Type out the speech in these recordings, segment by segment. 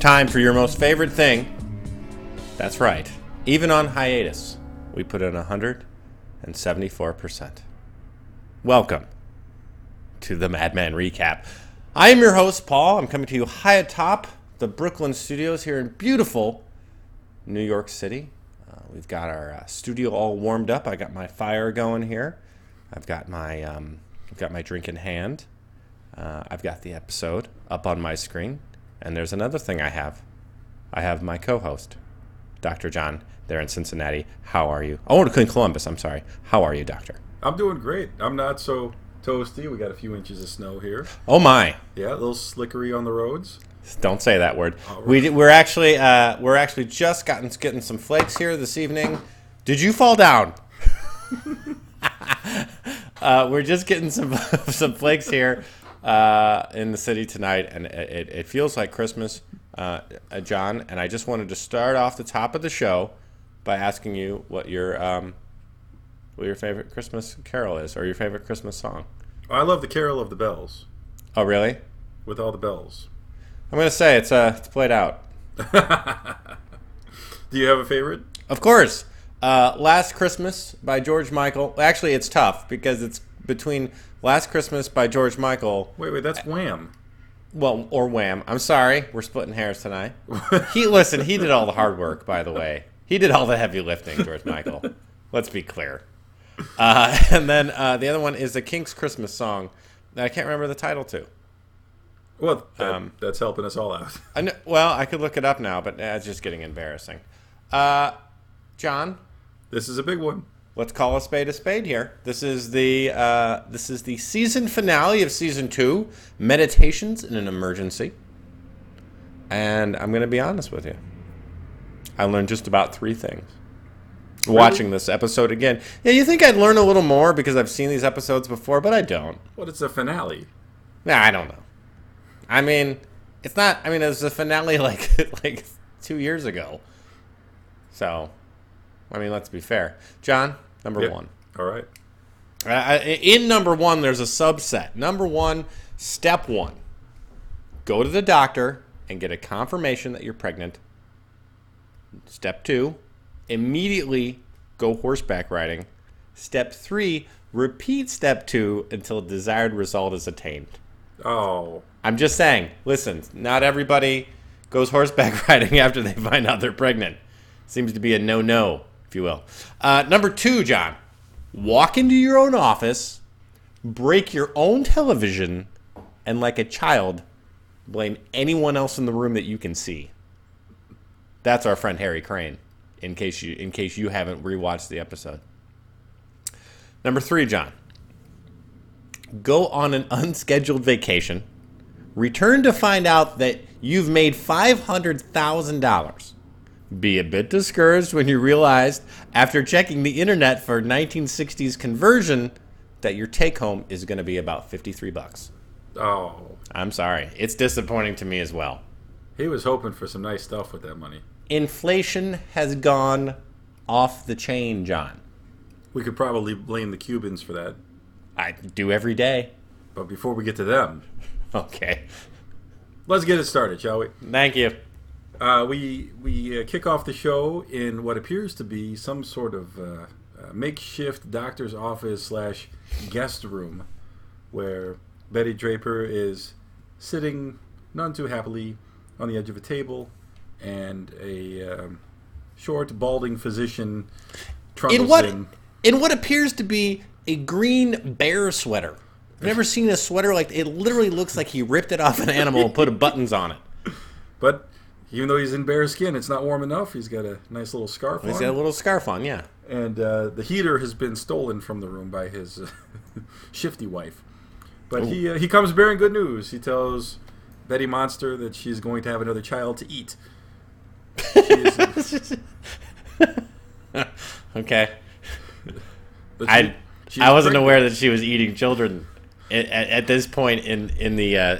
time for your most favorite thing. That's right. Even on hiatus, we put in 174%. Welcome to the Mad Men Recap. I am your host, Paul. I'm coming to you high atop the Brooklyn studios here in beautiful New York City. Uh, we've got our uh, studio all warmed up. I got my fire going here. I've got my um, I've got my drink in hand. Uh, I've got the episode up on my screen, and there's another thing I have. I have my co-host, Dr. John, there in Cincinnati. How are you? Oh, in Columbus. I'm sorry. How are you, Doctor? I'm doing great. I'm not so toasty. We got a few inches of snow here. Oh my! Yeah, a little slickery on the roads. Don't say that word. All We we're actually uh, we're actually just gotten getting some flakes here this evening. Did you fall down? uh, we're just getting some some flakes here uh, in the city tonight, and it, it, feels like Christmas, uh, uh, John. And I just wanted to start off the top of the show by asking you what your um, what your favorite Christmas carol is, or your favorite Christmas song. I love the Carol of the Bells Oh, really? with all the bells. I'm gonna say it's uh, it's played out. Do you have a favorite? Of course. Uh, Last Christmas by George Michael. Actually, it's tough because it's between Last Christmas by George Michael, Wait, wait, that's Wham. well, or Wham. I'm sorry, we're splitting hairs tonight. He listen. He did all the hard work, by the way. He did all the heavy lifting, George Michael. Let's be clear. Uh, and then uh, the other one is the Kinks Christmas song that I can't remember the title to. Well, that, Um, that's helping us all out. I kn- well, I could look it up now, but uh, it's just getting embarrassing. Uh, John, This is a big one. Let's call a spade a spade here. This is the uh, this is the season finale of season two, Meditations in an Emergency. And I'm going to be honest with you. I learned just about three things. Watching this episode again. Yeah, you think I'd learn a little more because I've seen these episodes before, but I don't. What? It's a finale. Nah, I don't know. I mean, it's not. I mean, it was the finale like like two years ago. So, I mean, let's be fair. John, number Yeah. one. All right. Uh, in number one, there's a subset. Number one, step one: go to the doctor and get a confirmation that you're pregnant. Step two, immediately go horseback riding. Step three, repeat step two until desired result is attained. Oh, I'm just saying, listen, not everybody goes horseback riding after they find out they're pregnant. Seems to be a no no, if you will. Uh, number two, John, walk into your own office, break your own television, and like a child, blame anyone else in the room that you can see. That's our friend Harry Crane, in case you in case you haven't rewatched the episode. Number three, John go on an unscheduled vacation, return to find out that you've made $500,000. Be a bit discouraged when you realize, after checking the internet for 1960s conversion, that your take home is going to be about 53 bucks. oh. I'm sorry. It's disappointing to me as well. He was hoping for some nice stuff with that money. Inflation has gone off the chain, John. We could probably blame the Cubans for that. I do every day. But before we get to them, Okay. let's get it started, shall we? Thank you. Uh, we we uh, kick off the show in what appears to be some sort of uh, uh, makeshift doctor's office slash guest room, where Betty Draper is sitting none too happily on the edge of a table, and a um, short, balding physician in what in. in what appears to be a green bear sweater. I've never seen a sweater like it. Literally looks like he ripped it off an animal and put buttons on it. But even though he's in bare skin, it's not warm enough. He's got a nice little scarf He's on. got a little scarf on, yeah. and uh, the heater has been stolen from the room by his uh, shifty wife. But he uh, he comes bearing good news. He tells Betty Monster that she's going to have another child to eat. Is- Okay, but I she- I wasn't pregnant. aware that she was eating children at, at, at this point in in the uh,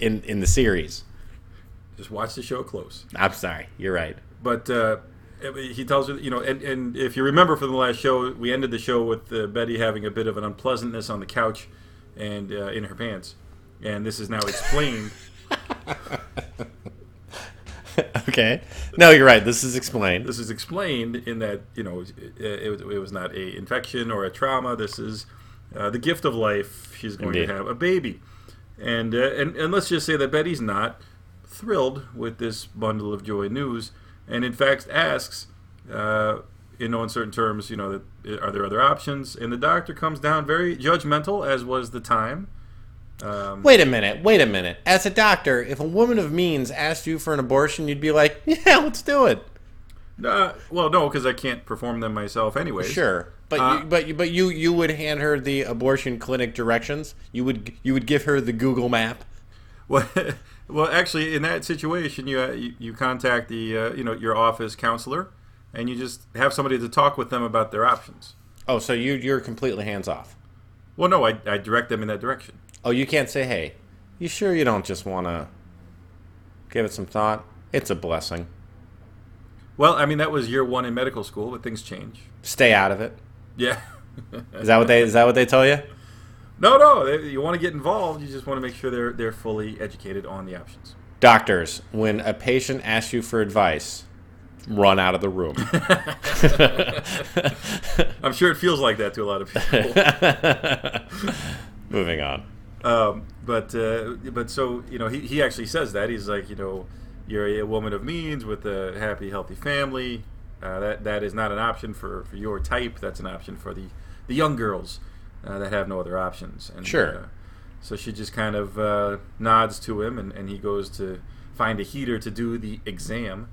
in in the series. Just watch the show close. I'm sorry, you're right. But uh, he tells her, you know, and, and if you remember from the last show, we ended the show with uh, Betty having a bit of an unpleasantness on the couch and uh, in her pants. and this is now explained. okay. No, you're right. This is explained. this is explained in that you know it, it, was- it was not a infection or a trauma. This is uh, the gift of life. She's going Indeed. to have a baby, and, uh, and and let's just say that Betty's not thrilled with this bundle of joy news, and in fact asks, uh, in no uncertain terms, you know, that, are there other options? And the doctor comes down very judgmental, as was the time. Um, Wait a minute. Wait a minute. As a doctor, if a woman of means asked you for an abortion, you'd be like, "Yeah, let's do it." uh, well, no, because I can't perform them myself anyway. Sure. But Uh, you, but you, but you you would hand her the abortion clinic directions. You would you would give her the Google map. Well, well, actually, in that situation, you uh, you, you contact the uh, you know your office counselor, and you just have somebody to talk with them about their options. Oh, so you you're completely hands off. Well, no, I, I direct them in that direction. Oh, you can't say, "Hey, you sure you don't just want to give it some thought?" It's a blessing. Well, I mean that was year one in medical school, but things change. Stay out of it. Yeah. Is that what they is that what they tell you? No, no, they, you want to get involved. You just want to make sure they're they're fully educated on the options. Doctors, when a patient asks you for advice, run out of the room. I'm sure it feels like that to a lot of people. Moving on. Um, but uh, but so you know he, he actually says that he's like you know you're a woman of means with a happy healthy family uh, that that is not an option for, for your type that's an option for the the young girls uh, that have no other options and Sure. uh, so she just kind of uh, nods to him and, and he goes to find a heater to do the exam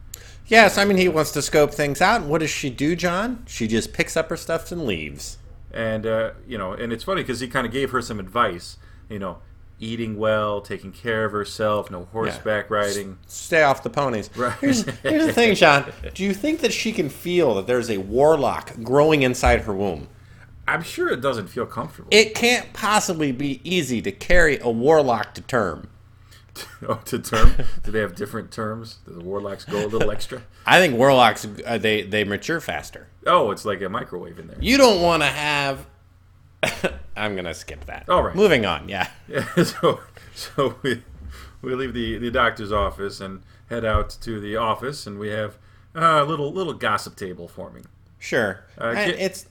Yes, I mean he wants to scope things out. And what does she do, John? She just picks up her stuff and leaves. and uh, you know and it's funny because he kind of gave her some advice you know eating well taking care of herself no horseback riding Stay off the ponies. Right. Here's, here's the thing, John. Do you think that she can feel that there's a warlock growing inside her womb? I'm sure it doesn't feel comfortable. It can't possibly be easy to carry a warlock to term. oh, to term? Do they have different terms? Do the warlocks go a little extra? I think warlocks uh, they they mature faster. Oh, it's like a microwave in there. You don't want to have. I'm gonna skip that. All right. Moving on. Yeah. Yeah, so so we we leave the, the doctor's office and head out to the office, and we have a little little gossip table forming. Sure. Uh, it's.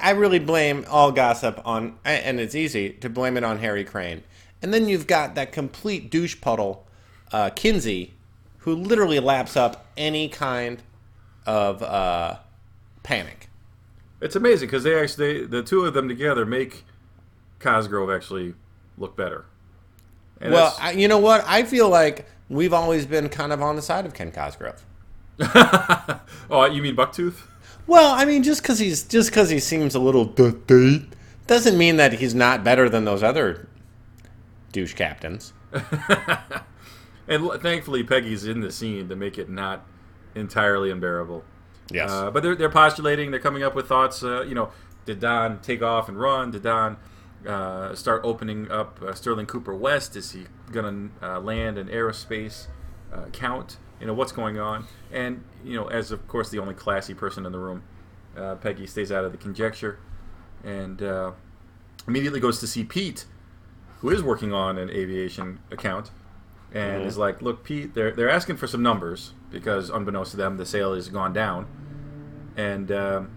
I really blame all gossip on, and it's easy to blame it on Harry Crane. And then you've got that complete douche puddle, uh, Kinsey, who literally laps up any kind of uh, panic. It's amazing because they actually the two of them together make Cosgrove actually look better. And well, I, you know what? I feel like we've always been kind of on the side of Ken Cosgrove. oh, you mean Bucktooth? Well, I mean, just because he's just because he seems a little date doesn't mean that he's not better than those other douche captains. And l- thankfully, Peggy's in the scene to make it not entirely unbearable. Yes. Uh, but they're, they're postulating, they're coming up with thoughts. Uh, you know, did Don take off and run? Did Don uh, start opening up uh, Sterling Cooper West? Is he going to uh, land an aerospace uh, count? You know, what's going on? And, you know, as of course the only classy person in the room, uh, Peggy stays out of the conjecture and uh, immediately goes to see Pete, who is working on an aviation account. And Mhm. is like, look, Pete, they're, they're asking for some numbers because, unbeknownst to them, the sale has gone down and um,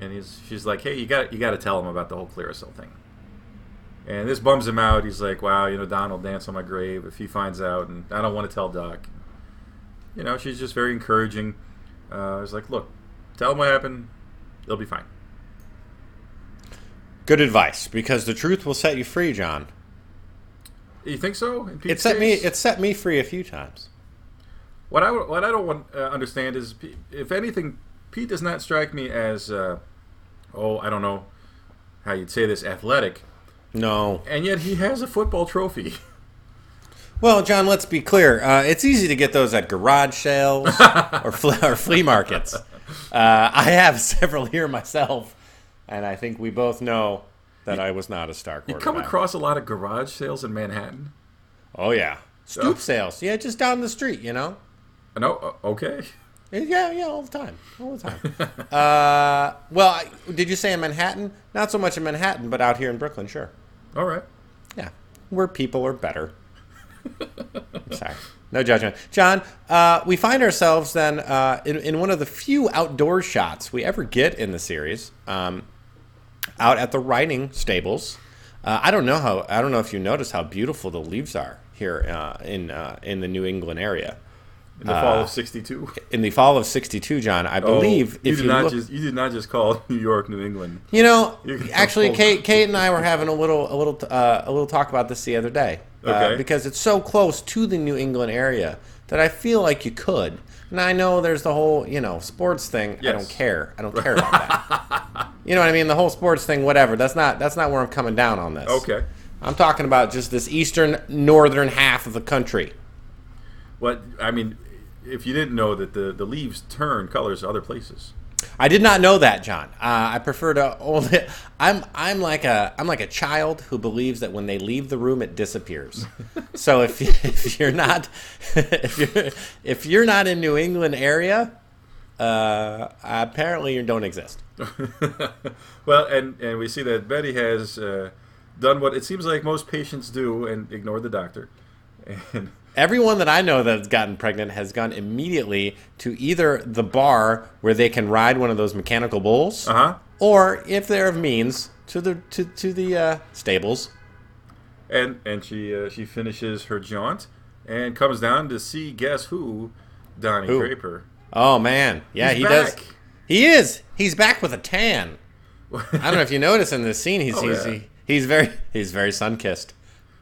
and he's she's like, hey, you got you got to tell him about the whole Clearasil thing. And this bums him out. He's like, wow, you know, Don will dance on my grave if he finds out, and I don't want to tell Duck. You know, she's just very encouraging. Uh, was like, look, tell him what happened. They'll be fine. Good advice, because the truth will set you free, John. You think so? It set me. It set me free a few times. What I what I don't want, uh, understand is, if anything, Pete does not strike me as, uh, oh, I don't know how you'd say this, athletic, No. and yet he has a football trophy. Well, John, let's be clear. Uh, it's easy to get those at garage sales or, or flea markets. Uh, I have several here myself, and I think we both know that I was not a star You come across a lot of garage sales in Manhattan. Oh yeah, stoop Oh. sales. Yeah, just down the street. You know. No, uh, okay. Yeah, yeah, all the time, all the time. uh, well, I- did you say in Manhattan? Not so much in Manhattan, but out here in Brooklyn, sure. All right. Yeah. where people are better. Sorry. No judgment. John, uh, we find ourselves then uh, in, in one of the few outdoor shots we ever get in the series, um, out at the riding stables. Uh, I don't know how. I don't know if you notice how beautiful the leaves are here uh, in uh, in the New England area. In the fall of '62. In the fall of '62, John, I believe Oh, you if did you not look, just you did not just call New York New England. You know, actually, Kate, Kate and I were having a little, a little, uh, a little talk about this the other day. Uh, because it's so close to the New England area that I feel like you could. And I know there's the whole, you know, sports thing. I don't care. I don't care about that. you know what I mean? The whole sports thing, whatever. That's not, that's not where I'm coming down on this. Okay. I'm talking about just this eastern, northern half of the country. What I mean, if you didn't know that the the leaves turn colors other places. I did not know that, John. Uh, I prefer to only. I'm I'm like a I'm like a child who believes that when they leave the room, it disappears. so if if you're not if you're if you're not in New England area, uh, apparently you don't exist. well, and and we see that Betty has uh, done what it seems like most patients do and ignore the doctor. And Everyone that I know that's gotten pregnant has gone immediately to either the bar where they can ride one of those mechanical bulls, uh huh. or if they're of means, to the to, to the uh, stables. And and she uh, she finishes her jaunt and comes down to see guess who, Donnie Who? Draper. Oh man, yeah, He's he does. He is. He's back with a tan. I don't know if you notice in this scene, he's Oh, he's, yeah. he, he's very he's very sun kissed.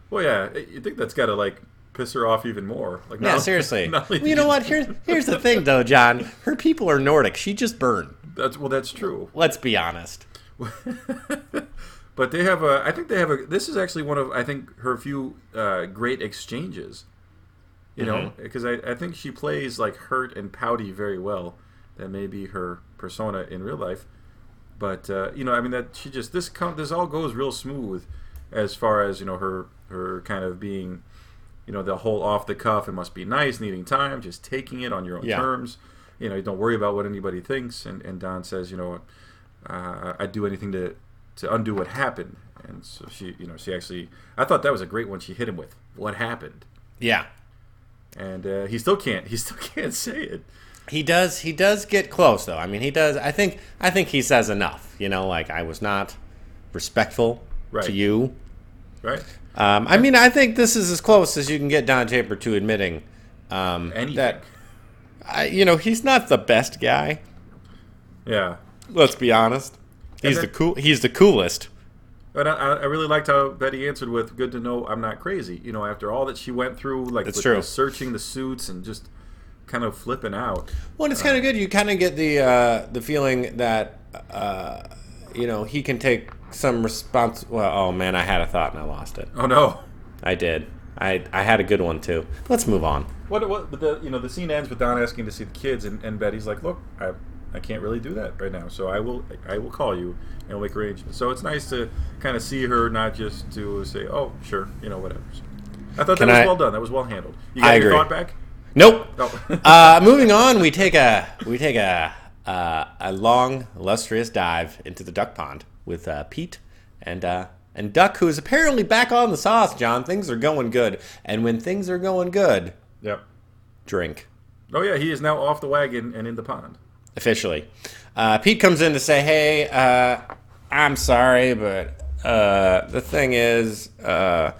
Well, yeah, you think that's got to like piss her off even more? Like, Yeah, not- seriously. Well, you know what? Here's here's the thing, though, John. Her people are Nordic. She just burned. That's well, that's true. Let's be honest. But they have a. I think they have a. This is actually one of I think her few uh, great exchanges. You know, Mm-hmm. because I, I think she plays like hurt and pouty very well. That may be her persona in real life. But uh, you know, I mean that she just this com- this all goes real smooth, as far as you know her her kind of being, you know, the whole off the cuff. It must be nice, needing time, just taking it on your own Yeah. terms. You know, don't worry about what anybody thinks. And and Don says, you know, uh, I'd do anything to to undo what happened. And so she, you know, she actually, I thought that was a great one. She hit him with what happened, Yeah, and uh, he still can't. He still can't say it. he does. He does get close, though. I mean, he does. I think. I think he says enough. You know, like I was not respectful Right. to you. Right? Um, I mean, I think this is as close as you can get Don Draper to admitting um, Anything. that I, you know he's not the best guy. Yeah. Let's be honest. He's then- the cool. He's the coolest. But I, I really liked how Betty answered with "Good to know I'm not crazy." You know, after all that she went through, like That's true. the searching the suits and just kind of flipping out. Well, and it's kind of good. You kind of get the uh, the feeling that uh, you know he can take some response. Well, oh man, I had a thought and I lost it. Oh no! I did. I I had a good one too. Let's move on. What? What? But the you know the scene ends with Don asking to see the kids, and, and Betty's like, "Look, I I can't really do that right now, so I will I will call you and we'll make arrangements." So it's nice to kind of see her, not just to say, "Oh, sure, you know, whatever." So I thought Can that was I- well done. That was well handled. You got I your agree. thought back? Nope. No. uh, moving on, we take a we take a uh, a long, illustrious dive into the duck pond with uh, Pete and uh, and Duck, who is apparently back on the sauce. John, things are going good, and when things are going good, yep. drink Oh yeah, he is now off the wagon and in the pond. officially. Uh, Pete comes in to say, "Hey, uh, I'm sorry, but uh, the thing is, uh,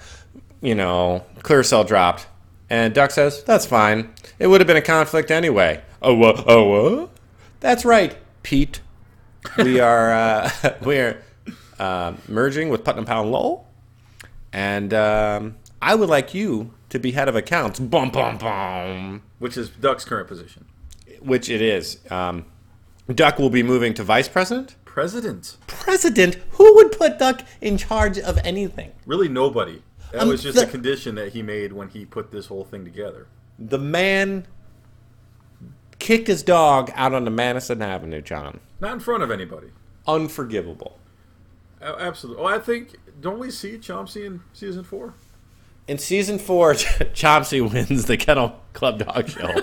you know, Clearasil dropped." And Duck says, "That's fine. It would have been a conflict anyway." Oh? Oh? That's right, Pete. We are uh, we are uh, merging with Putnam and Lowell, and um, I would like you to be head of accounts. Bum bum bum Which is Duck's current position. which it is. Um, Duck will be moving to vice president. President. President? Who would put Duck in charge of anything? Really, nobody. That Um, was just the- a condition that he made when he put this whole thing together. The man kicked his dog out on the Madison Avenue, John. Not in front of anybody. Unforgivable. A- Absolutely. Oh, I think don't we see Chauncey in season four? In season four, Chauncey wins the Kennel Club Dog Show.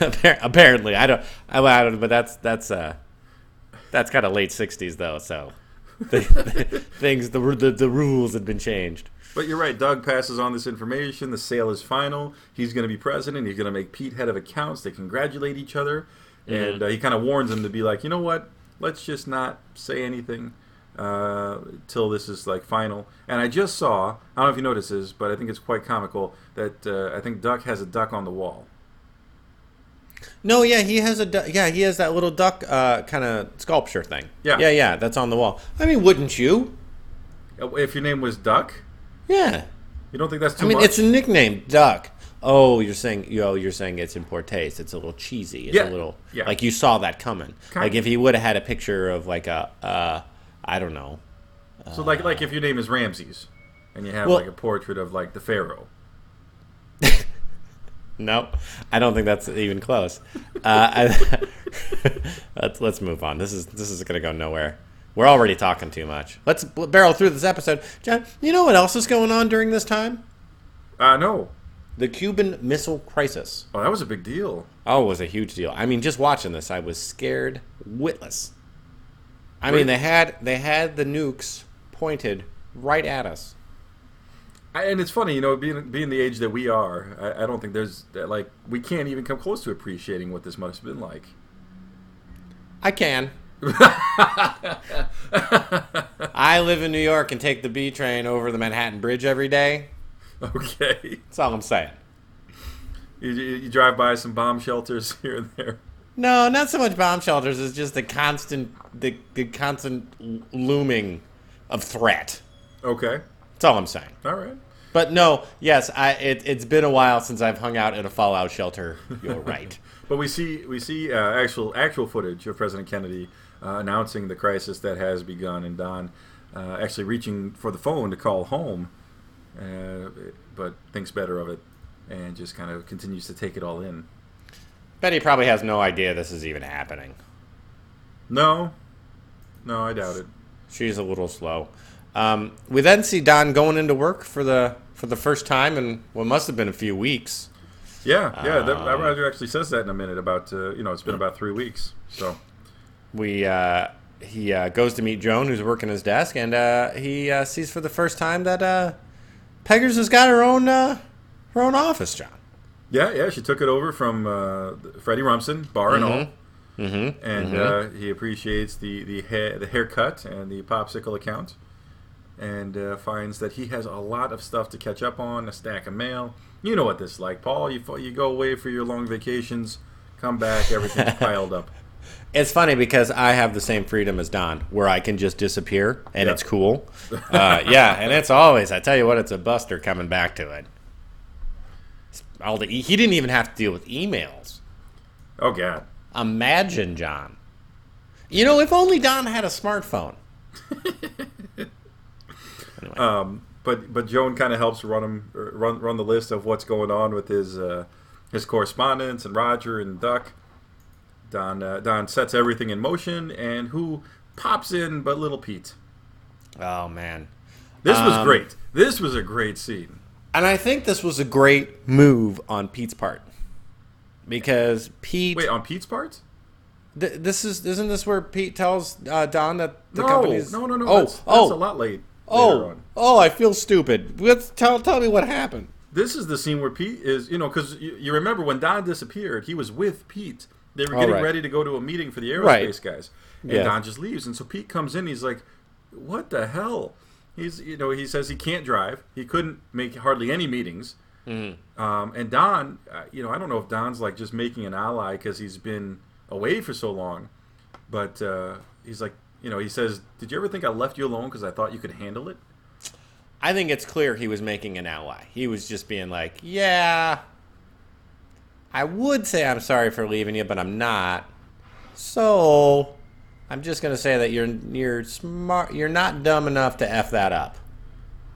Apparently, I don't. I, I don't. But that's that's uh, that's kind of late '60s though. So the, the things the, the the rules had been changed. But you're right. Duck passes on this information. The sale is final. He's going to be president. He's going to make Pete head of accounts. They congratulate each other, and uh, he kind of warns him to be like, you know what? Let's just not say anything uh, till this is like final. And I just saw. I don't know if you noticed this, but I think it's quite comical that uh, I think Duck has a duck on the wall. No, yeah, he has a du- yeah, he has that little duck uh, kind of sculpture thing. Yeah. yeah, yeah, that's on the wall. I mean, wouldn't you? Uh, If your name was Duck, Yeah, you don't think that's too I mean, much? it's a nickname, duck. Oh, you're saying yo, you're saying it's in poor taste. It's a little cheesy. It's Yeah, a little yeah. like you saw that coming. Kind like if he would have had a picture of like a uh, I don't know. so like like if your name is Ramses, and you have Well- like a portrait of like the pharaoh. No, I don't think that's even close. Uh, I, let's let's move on. This is this is going to go nowhere. We're already talking too much. Let's barrel through this episode. John, you know what else is going on during this time? Uh no. The Cuban Missile Crisis. Oh, that was a big deal. Oh, it was a huge deal. I mean, just watching this, I was scared witless. I mean, they had they had the nukes pointed right at us. I, and it's funny, you know, being being the age that we are, I, I don't think there's like we can't even come close to appreciating what this must have been like. I can. I live in New York and take the B train over the Manhattan Bridge every day. Okay, That's all I'm saying. you, you drive by some bomb shelters here and there. No, not so much bomb shelters. It's just the constant, the, the constant looming of threat. Okay, That's all I'm saying. all right. But no, yes, I. It, it's been a while since I've hung out at a fallout shelter. You're right. But we see we see uh, actual actual footage of President Kennedy uh, announcing the crisis that has begun, and Don uh, actually reaching for the phone to call home, uh, but thinks better of it, and just kind of continues to take it all in. Betty probably has no idea this is even happening. No, no, I doubt it. She's a little slow. Um, we then see Don going into work for the for the first time in what must have been a few weeks. Yeah, yeah. that, Um, that Roger actually says that in a minute. About uh, you know, it's been about three weeks. So We uh, he uh, goes to meet Joan, who's working his desk, and uh, he uh, sees for the first time that uh, Peggers has got her own uh, her own office, John. yeah, yeah. She took it over from uh, Freddie Rumsen, bar and all, Mm-hmm. and uh, he appreciates the the hair, the haircut and the popsicle account, and uh, finds that he has a lot of stuff to catch up on, a stack of mail. You know what this is like, Paul. You you go away for your long vacations, come back, everything's piled up. It's funny because I have the same freedom as Don, where I can just disappear and Yeah. it's cool. Uh, yeah, and it's always. I tell you what, it's a buster coming back to it. It's All the, e, he didn't even have to deal with emails. Oh God. Imagine, John. You know, if only Don had a smartphone. Um, but but Joan kind of helps run him run run the list of what's going on with his uh, his correspondence and Roger and Duck. Don uh, Don sets everything in motion, and who pops in but little Pete. Oh man. This was Um, great. This was a great scene. And I think this was a great move on Pete's part. Because Pete Wait, on Pete's part? th- this is isn't this where Pete tells uh, Don that the no, company's no, no, no. Oh, that's, that's oh, a lot late. later Oh, oh, I feel stupid. Let's tell tell me what happened. This is the scene where Pete is, you know, because you, you remember when Don disappeared, he was with Pete. They were All getting right. ready to go to a meeting for the aerospace Right. guys, and Yeah. Don just leaves. And so Pete comes in. He's like, "What the hell?" He's, you know, he says he can't drive. He couldn't make hardly any meetings. Mm-hmm. Um, and Don, uh, you know, I don't know if Don's like just making an ally because he's been away for so long, but uh, he's like, you know, he says, "Did you ever think I left you alone because I thought you could handle it?" I think it's clear he was making an ally. He was just being like, "Yeah, I would say I'm sorry for leaving you, but I'm not. So, I'm just gonna say that you're you're smart. You're not dumb enough to f that up."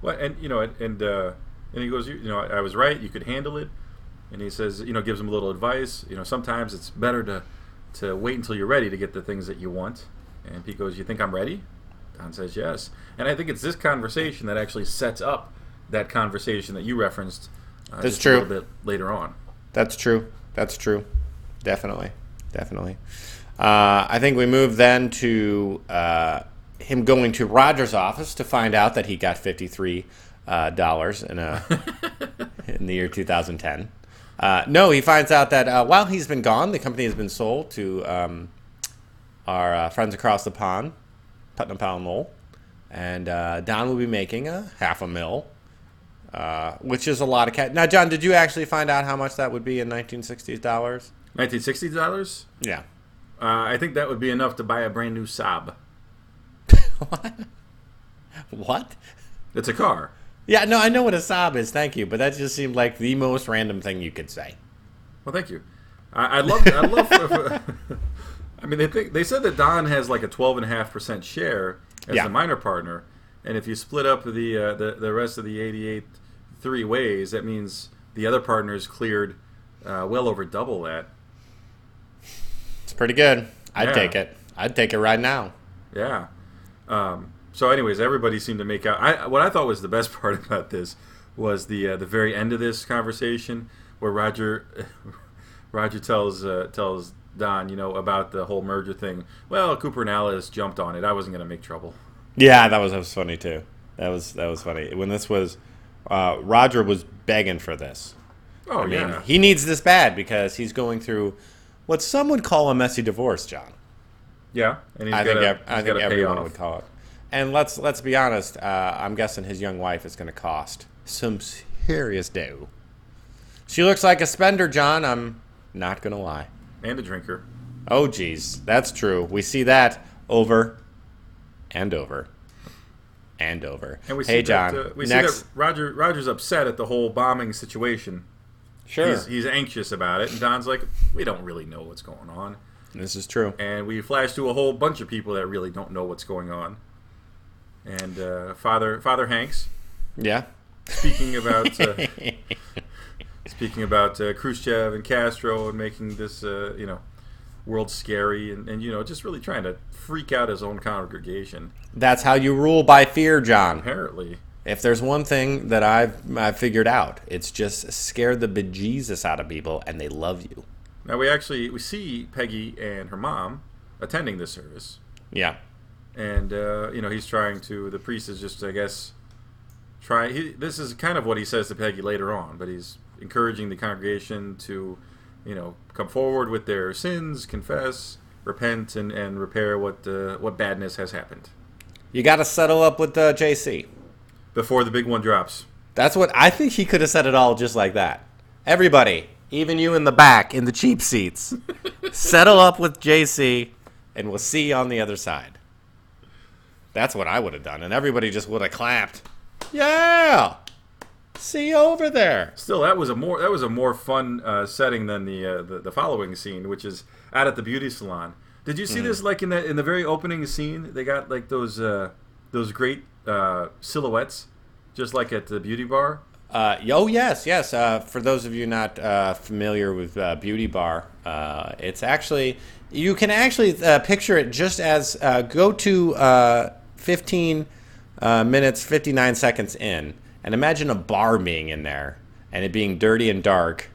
Well, and you know, and and, uh, and he goes, you, you know, I was right. You could handle it. And he says, you know, gives him a little advice. You know, sometimes it's better to to wait until you're ready to get the things that you want. And Pete goes, "You think I'm ready?" Don says, "Yes." And I think it's this conversation that actually sets up that conversation that you referenced. Uh, That's true. A little bit later on. That's true. That's true. Definitely. Definitely. Uh, I think we move then to uh, him going to Roger's office to find out that he got fifty-three uh, dollars in a in the year 2010. Uh, no, he finds out that uh, while he's been gone, the company has been sold to um, our uh, friends across the pond, Putnam Powell Knoll, and uh, Don will be making a half a mil, uh, which is a lot of cash. Now, John, did you actually find out how much that would be in 1960s dollars? 1960 dollars. Yeah. Uh, I think that would be enough to buy a brand new Saab. What? What? It's a car. Yeah, no, I know what a Saab is. Thank you, but that just seemed like the most random thing you could say. Well, thank you. I, I love. I love. I mean, they think they said that Don has like a twelve and a half percent share as Yeah. the minor partner, and if you split up the uh, the the rest of the eighty eight three ways, that means the other partners cleared uh, well over double that. It's pretty good. I'd Yeah. take it. I'd take it right now. Yeah. Um, so, anyways, everybody seemed to make out. I what I thought was the best part about this was the uh, the very end of this conversation where Roger Roger tells uh, tells Don, you know, about the whole merger thing. Well, Cooper and Alice jumped on it. I wasn't going to make trouble. Yeah, that was, that was funny too. That was that was funny when this was. Uh, Roger was begging for this. Oh I mean, yeah. he needs this bad because he's going through what some would call a messy divorce, John. yeah, and he's I got think I think everyone would call it. And let's let's be honest. Uh, I'm guessing his young wife is going to cost some serious dough. She looks like a spender, John. I'm not going to lie. and a drinker. Oh, geez, that's true. We see that over and over and over. And we hey, John. that, uh, we next, see that Roger Roger's upset at the whole bombing situation. sure, He's, he's anxious about it, and Don's like, "We don't really know what's going on." this is true. and we flash to a whole bunch of people that really don't know what's going on. And uh, Father Father Hanks Yeah. speaking about uh, speaking about uh, Khrushchev and Castro and making this uh, you know world scary and, and you know just really trying to freak out his own congregation. That's how you rule by fear, John. Apparently, If there's one thing that I've I've figured out, it's just scare the bejesus out of people, and they love you. now we actually we see Peggy and her mom attending the service, Yeah. and uh, you know he's trying to the priest is just I guess trying he, this is kind of what he says to Peggy later on but he's encouraging the congregation to you know come forward with their sins confess repent and, and repair what uh, what badness has happened You got to settle up with uh, JC. before the big one drops That's what I think he could have said it all just like that. Everybody, even you in the back in the cheap seats, settle up with JC, and we'll see you on the other side. That's what I would have done, and everybody just would have clapped. Yeah, see you over there. still that was a more that was a more fun uh, setting than the, uh, the the following scene which is out at the beauty salon. Did you see this like in the in the very opening scene? They got like those uh, those great uh, silhouettes just like at the beauty bar? Uh, oh yes, yes. Uh, for those of you not uh, familiar with uh, Beauty Bar, uh, it's actually you can actually uh, picture it just as uh, go to uh, 15 uh, minutes 59 seconds in, and imagine a bar being in there and it being dirty and dark.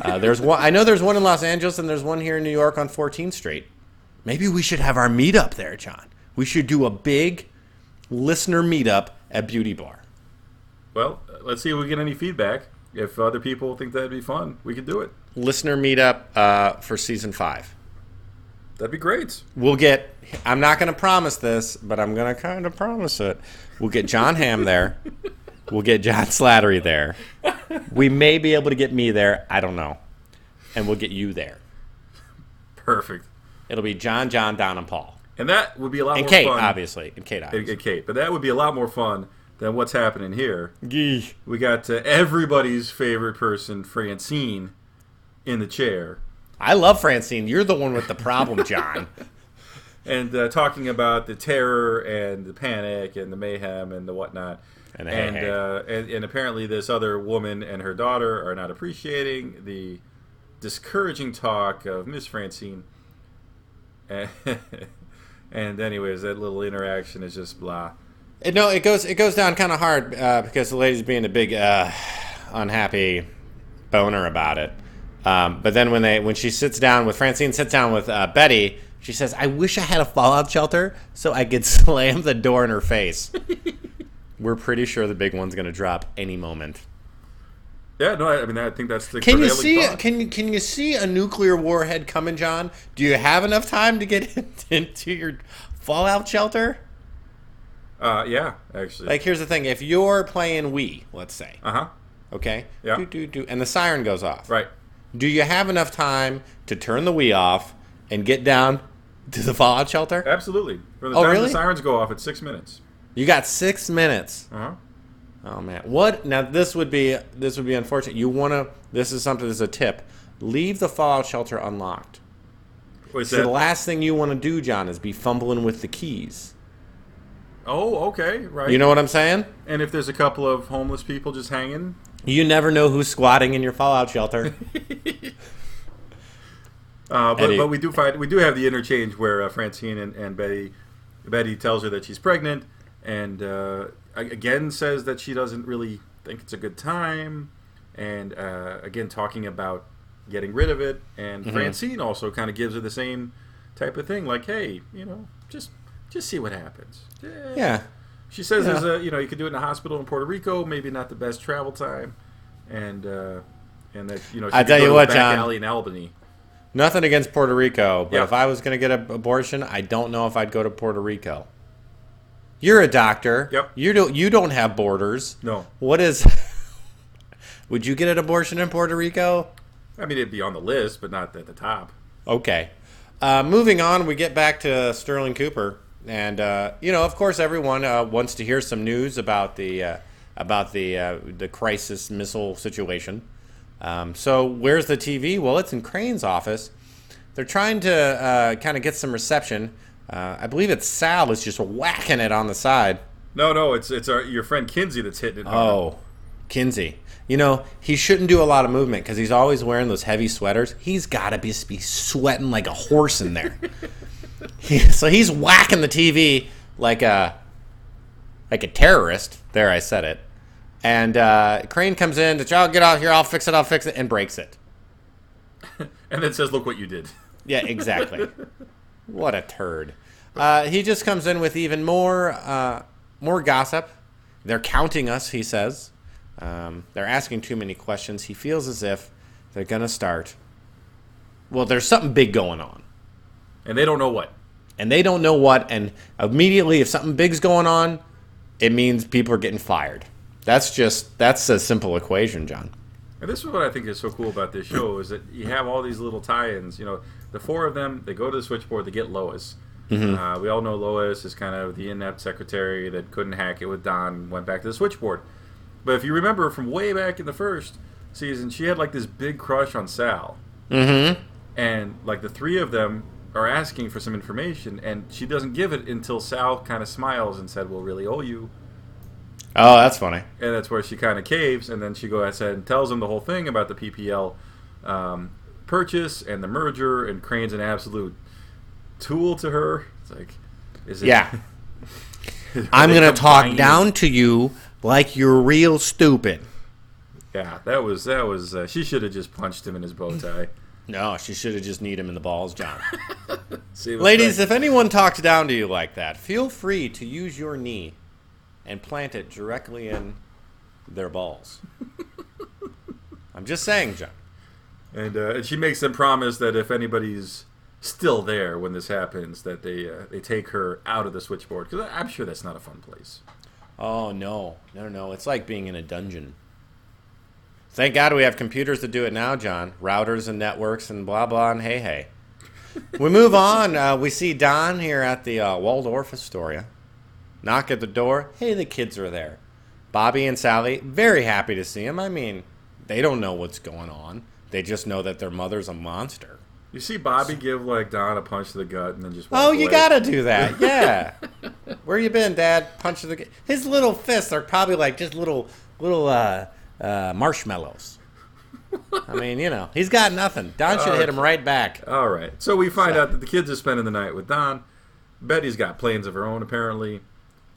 Uh, there's one. I know there's one in Los Angeles and there's one here in New York on 14th Street. Maybe we should have our meetup there, John. We should do a big listener meetup at Beauty Bar. Well, let's see if we get any feedback. If other people think that'd be fun, we could do it. Listener meetup uh, for season five. That'd be great. We'll get. I'm not going to promise this, but I'm going to kind of promise it. We'll get Jon Hamm there. We'll get John Slattery there. We may be able to get me there. I don't know. And we'll get you there. Perfect. It'll be John, John, Don, and Paul. And that would be a lot And more Kate, fun. obviously. And Kate, And, obviously. and Kate, but that would be a lot more fun than what's happening here. Gee. We got uh, everybody's favorite person, Francine, in the chair, I love Francine. You're the one with the problem, John. and uh, talking about the terror and the panic and the mayhem and the whatnot. And the hey, and, hey. Uh, and and apparently this other woman and her daughter are not appreciating the discouraging talk of Miss Francine. And, and anyways, that little interaction is just blah. It, no, it goes it goes down kind of hard uh, because the lady's being a big uh, unhappy boner about it. Um, but then when they when she sits down with Francine sits down with uh, Betty, She says, "I wish I had a fallout shelter so I could slam the door in her face." We're pretty sure the big one's going to drop any moment. Yeah, no, I, I mean, I think that's the Can you see? thought. Can you can you see a nuclear warhead coming, John? Do you have enough time to get into your fallout shelter? Uh, yeah, actually. Like, here's the thing: if you're playing Wii, let's say, uh huh. okay, Yeah. do, do, do, and the siren goes off, Right. Do you have enough time to turn the Wii off and get down to the fallout shelter? Absolutely. From the Oh, time really? the sirens go off, it's six minutes. You got six minutes. Uh huh. Oh man, what? Now this would be this would be unfortunate. You want to? This is something. This is a tip. Leave the fallout shelter unlocked. What's So that? the last thing you want to do, John, is be fumbling with the keys. oh, okay, right. You know what I'm saying? and if there's a couple of homeless people just hanging, You never know who's squatting in your fallout shelter. uh, but, Eddie. but we do find we do have the interchange where uh, Francine and, and Betty Betty tells her that she's pregnant, and uh, again says that she doesn't really think it's a good time, and uh, again talking about getting rid of it. And Mm-hmm. Francine also kind of gives her the same type of thing, like, hey, you know, just just see what happens. yeah. She says Yeah. there's a you know you could do it in a hospital in Puerto Rico, maybe not the best travel time, and uh, and that you know she I tell you what, the back John. alley in Albany. Nothing against Puerto Rico, but Yeah. if I was going to get an abortion, I don't know if I'd go to Puerto Rico. You're a doctor. Yep. You don't. You don't have borders. No, What is? would you get an abortion in Puerto Rico? I mean it'd be on the list, but not at the top. Okay. Uh, moving on, we get back to Sterling Cooper, and uh, you know, of course, everyone uh, wants to hear some news about the uh, about the uh, the crisis missile situation. Um, so, where's the TV? Well, it's in Crane's office. They're trying to uh, kind of get some reception. Uh, I believe it's Sal is just whacking it on the side. No, no, it's it's our, your friend Kinsey that's hitting it. hard. Oh, Kinsey. You know, he shouldn't do a lot of movement because he's always wearing those heavy sweaters. He's got to be, be sweating like a horse in there. He- so he's whacking the TV like a like a terrorist. There, I said it. And uh, Crane comes in to, oh, get out here, I'll fix it, I'll fix it, and breaks it. and then says, "Look what you did." Yeah, exactly. what a turd. Uh, he just comes in with even more uh, more gossip. They're counting us, he says. Um, they're asking too many questions. He feels as if they're going to start. Well, there's something big going on. And they don't know what. And they don't know what. And immediately, if something big's going on, it means people are getting fired. That's just, that's a simple equation, John. And this is what I think is so cool about this show is that you have all these little tie-ins. You know, the four of them they go to the switchboard. They get Lois. Uh, we all know Lois is kind of the inept secretary that couldn't hack it with Don. Went back to the switchboard. But if you remember from way back in the first season, she had like this big crush on Sal, Mm hmm. and like the three of them are asking for some information, and she doesn't give it until Sal kind of smiles and said, "We'll really owe you." Oh, that's funny. and that's where she kind of caves, and then she goes ahead and tells him the whole thing about the PPL um, purchase and the merger, and Crane's an absolute tool to her. It's like, is it? Yeah. I'm going to talk down to you like you're real stupid. Yeah, that was that was. Uh, she should have just punched him in his bow tie. No, she should have just kneed him in the balls, John. Ladies, if anyone talks down to you like that, feel free to use your knee and plant it directly in their balls. I'm just saying, John. and, uh, and she makes them promise that if anybody's still there when this happens, that they uh, they take her out of the switchboard because I'm sure that's not a fun place. Oh no, no, no! It's like being in a dungeon. Thank God we have computers to do it now, John. Routers and networks and blah blah and hey hey. we move on. Uh, we see Don here at the uh, Waldorf Astoria. Knock at the door. Hey, the kids are there. Bobby and Sally very happy to see him. I mean, they don't know what's going on. They just know that their mother's a monster. You see Bobby give like Don a punch to the gut and then just walk Oh, you away. gotta do that. Yeah. Where you been, Dad? Punch to the. g- His little fists are probably like just little little uh, uh, marshmallows. I mean, you know, he's got nothing. Don should hit him right back. All right. So we find out that the kids are spending the night with Don. Betty's got plans of her own, apparently.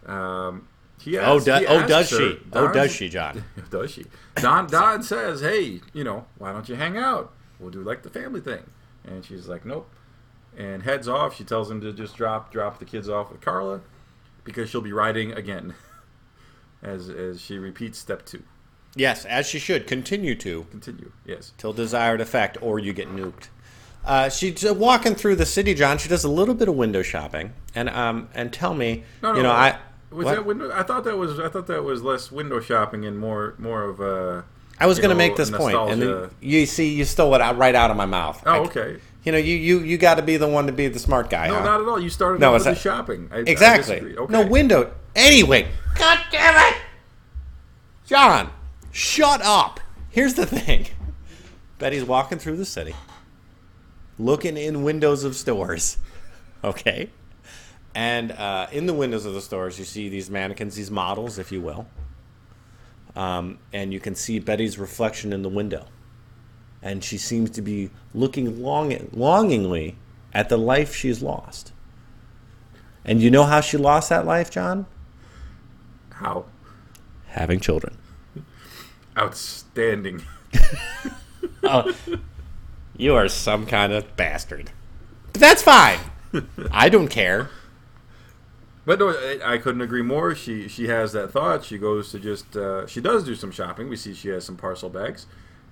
Um, he Oh, do, he oh, does her- she? Oh, does she, John? does she? Don Don says, "Hey, you know, why don't you hang out? We'll do like the family thing." And she's like, "Nope." and heads off. She tells him to just drop drop the kids off with Carla because she'll be riding again. As as she repeats step two. Yes, as she should continue to Continue. Yes. till desired effect, or you get nuked. Uh, she's uh, walking through the city, John. She does a little bit of window shopping, and um, and tell me, No, no. you know, no. I was what? that window. I thought that was. I thought that was less window shopping and more more of a. I was going to make this point, and then you see, you stole it out right out of my mouth. I- Oh, okay. You know, you you you got to be the one to be the smart guy. No, huh? not at all. You started No, with the shopping. I, I exactly. disagree. okay. No window. Anyway, God damn it, John, shut up. Here's the thing. Betty's walking through the city, looking in windows of stores. Okay, and uh, in the windows of the stores, you see these mannequins, these models, if you will. Um, and you can see Betty's reflection in the window. And she seems to be looking long, longingly at the life she's lost. And you know how she lost that life, John? How Having children. outstanding. Oh, you are some kind of bastard. But that's fine. I don't care. But no, I, couldn't agree more. She she has that thought. She goes to just uh, she does do some shopping. We see she has some parcel bags,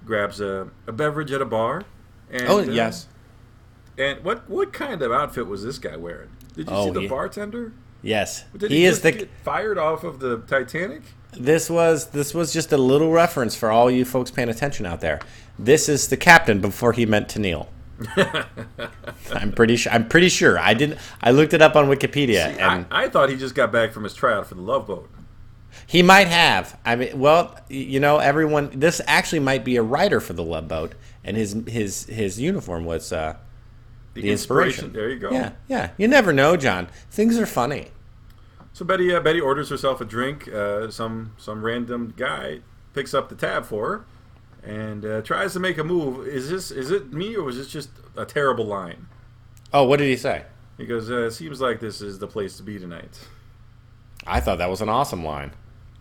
grabs a, a beverage at a bar. And, Oh, uh, yes. And what what kind of outfit was this guy wearing? Did you Oh, see the he- bartender? Yes. Did he, he, is the fired off of the Titanic? This was this was just a little reference for all you folks paying attention out there. This is the captain before he meant to kneel. I'm pretty sure. I'm pretty sure. I didn't. I looked it up on Wikipedia, See, and I, I thought he just got back from his tryout for the Love Boat. he might have. I mean, well, you know, everyone. This actually might be a writer for the Love Boat, and his his his uniform was uh, the inspiration. There you go. Yeah, yeah. You never know, John. Things are funny. So Betty uh, Betty orders herself a drink. Uh, some some random guy picks up the tab for her and uh, tries to make a move. Is this is it me or was this just a terrible line? Oh, what did he say? He goes, uh, "Seems like this is the place to be tonight." I thought that was an awesome line.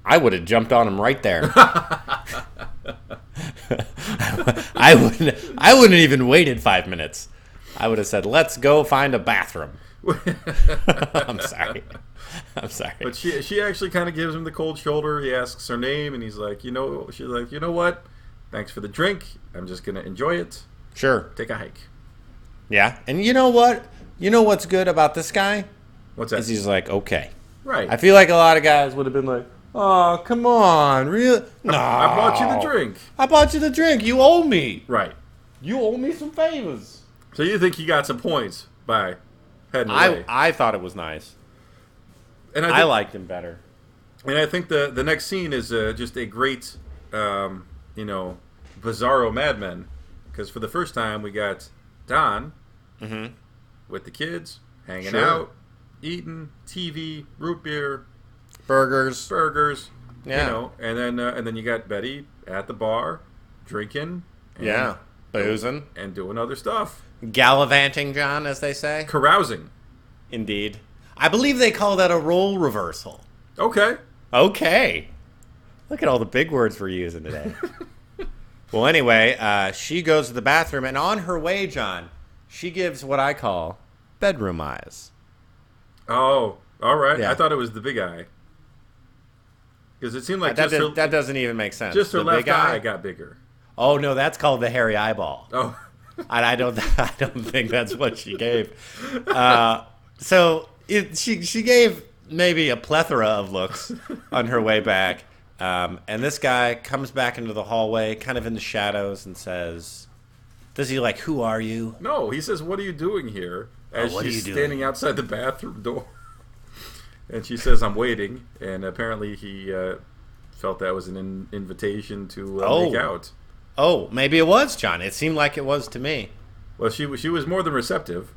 I would have jumped on him right there. I wouldn't. I wouldn't even waited five minutes. I would have said, "Let's go find a bathroom." I'm sorry. I'm sorry. But she she actually kind of gives him the cold shoulder. He asks her name, and he's like, "You know," she's like, "You know what? Thanks for the drink. I'm just gonna enjoy it. Sure. Take a hike." Yeah. And you know what? You know what's good about this guy What's that? is he's like, okay. right. I feel like a lot of guys would have been like, "Oh, come on, real? No, I bought you the drink. I bought you the drink. You owe me. Right. You owe me some favors." So you think he got some points by heading away? I I thought it was nice. and I think- liked him better. And I think the the next scene is uh, just a great, um, you know, bizarro Mad Men. Because for the first time we got Don with the kids hanging Mm-hmm. Sure. out, eating, TV, root beer, Burgers. burgers, Yeah. you know, and then uh, and then you got Betty at the bar drinking, and, Yeah. Boozing. and doing other stuff, Gallivanting, John, as they say. carousing. Indeed. I believe they call that a role reversal. Okay, Okay. Look at all the big words we're using today. well, anyway, uh, she goes to the bathroom, and on her way, John, she gives what I call bedroom eyes. oh, all right. Yeah. I thought it was the big eye. Because it seemed like that, just, does, her, that doesn't even make sense. just her The left big eye got bigger. Oh no, that's called the hairy eyeball. Oh, and I don't I don't think that's what she gave. Uh, so it, she she gave maybe a plethora of looks on her way back, um, and this guy comes back into the hallway, kind of in the shadows, and says, "Does he like who are you?" No, he says, "What are you doing here?" As Oh, she's you doing? standing outside the bathroom door, and she says, "I'm waiting." And apparently, he uh, felt that was an in- invitation to uh, Oh. make out. Oh, maybe it was John. It seemed like it was to me. Well, she was- she was more than receptive,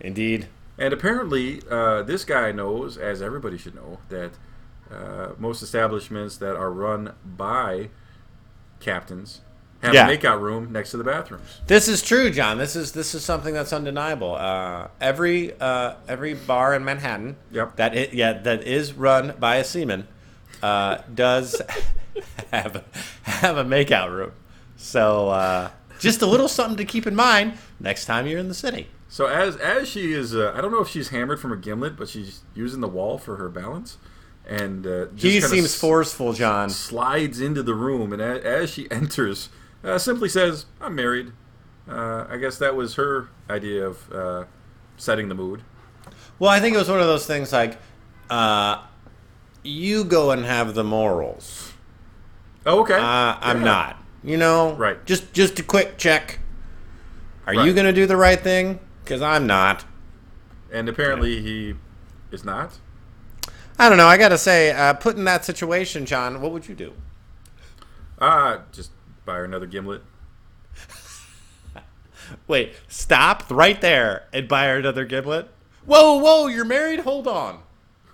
Indeed. and apparently, uh, this guy knows, as everybody should know, that uh, most establishments that are run by captains have Yeah. a makeout room next to the bathrooms. This is true, John. This is this is something that's undeniable. Uh, every uh, every bar in Manhattan Yep. that it, yeah that is run by a seaman uh, does have a, have a makeout room. So uh, just a little something to keep in mind next time you're in the city. So as as she is, uh, I don't know if she's hammered from a gimlet, but she's using the wall for her balance, and uh, just He seems forceful, John. slides into the room, and a, as she enters, uh, simply says, "I'm married." Uh, I guess that was her idea of uh, setting the mood. Well, I think it was one of those things like, uh, you go and have the morals. Oh, okay. Uh, I'm Yeah. not. You know, Right. Just just a quick check. Are you going to do the right thing? Because I'm not. And apparently he is not. I don't know. I got to say, uh, put in that situation, John, what would you do? Ah, just buy her another gimlet. Wait, stop right there and buy her another gimlet. Whoa, whoa, you're married? Hold on.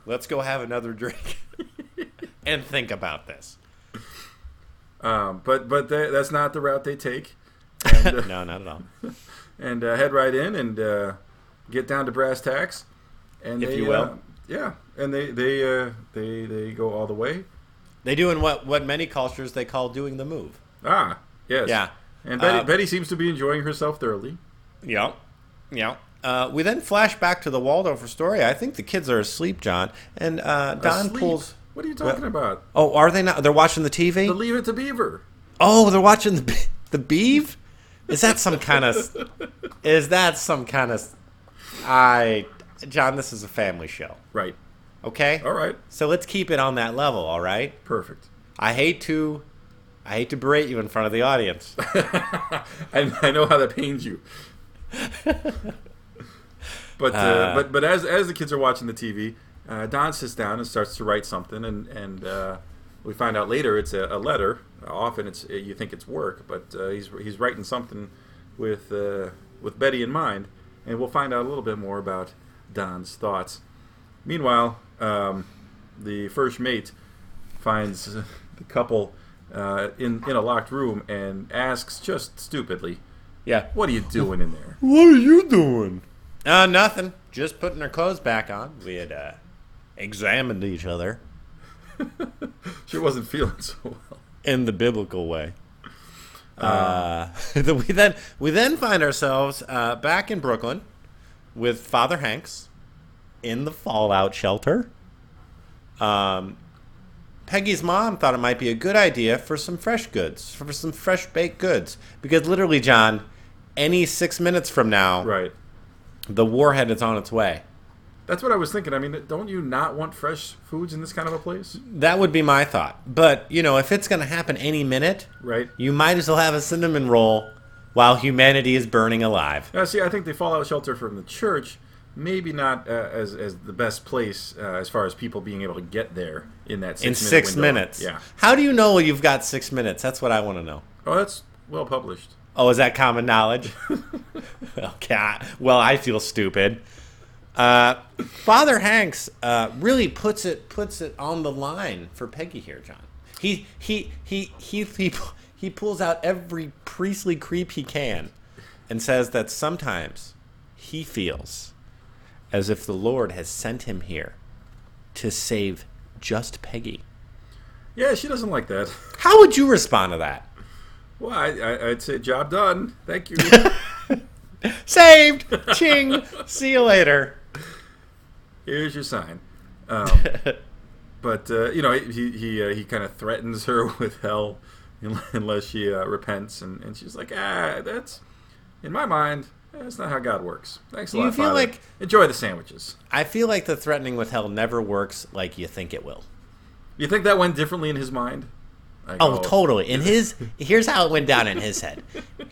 Let's go have another drink and think about this. Um, but but that's not the route they take. And, uh, No, not at all. and uh, head right in and uh, get down to brass tacks. And If they, you will. Yeah, and they they uh, they they go all the way. They do in what what many cultures they call doing the move. Ah, yes. Yeah. And Betty, Uh, Betty seems to be enjoying herself thoroughly. Yeah, yeah. Uh, we then flash back to the Waldorf story. I think the kids are asleep, John, and uh, Don Asleep. pulls. What are you talking about? Oh, are they not? They're watching the TV. The Leave It to Beaver. Oh, they're watching the Be- the Beeve. Is that some kind of? Is that some kind of? I, John, this is a family show. Right. Okay. All right. So let's keep it on that level. All right. Perfect. I hate to, I hate to berate you in front of the audience. I, I know how that pains you. but uh, Uh. but but as as the kids are watching the TV, uh, Don sits down and starts to write something, and and uh, we find out later it's a, a letter. Often it's you think it's work, but uh, he's he's writing something with uh, with Betty in mind, and we'll find out a little bit more about Don's thoughts. Meanwhile, um, the first mate finds the couple uh, in in a locked room and asks just stupidly, Yeah. "What are you doing in there?" What are you doing? Uh, nothing. Just putting our clothes back on. We had uh, examined each other She wasn't feeling so well. in the biblical way. Uh, we then we then find ourselves uh, back in Brooklyn with Father Hanks in the fallout shelter. Um, Peggy's mom thought it might be a good idea for some fresh goods, for some fresh baked goods, because literally, John, any six minutes from now, Right. the warhead is on its way. That's what I was thinking. I mean, don't you not want fresh foods in this kind of a place? That would be my thought. But, you know, if it's going to happen any minute, Right. you might as well have a cinnamon roll while humanity is burning alive. Now, see, I think the fallout shelter from the church maybe not uh, as as the best place uh, as far as people being able to get there in that six In minute six window. minutes. Yeah. How do you know you've got six minutes? That's what I want to know. Oh, that's well published. Oh, is that common knowledge? okay. Well, I feel stupid. Uh, Father Hanks uh, really puts it puts it on the line for Peggy here, John. He he he he he, he pulls out every priestly creep he can, and says that sometimes he feels as if the Lord has sent him here to save just Peggy. Yeah, she doesn't like that. How would you respond to that? Well, I, I, I'd say job done. Thank you. Saved! Ching! See you later. Here's your sign. Um, but uh, you know, he he uh, he kind of threatens her with hell unless she uh, repents, and, and she's like, ah, that's in my mind. That's not how God works. Thanks a Do you lot, feel Father. like- enjoy the sandwiches? I feel like the threatening with hell never works like you think it will. You think that went differently in his mind? Like, Oh, totally. In his, here's how it went down in his head.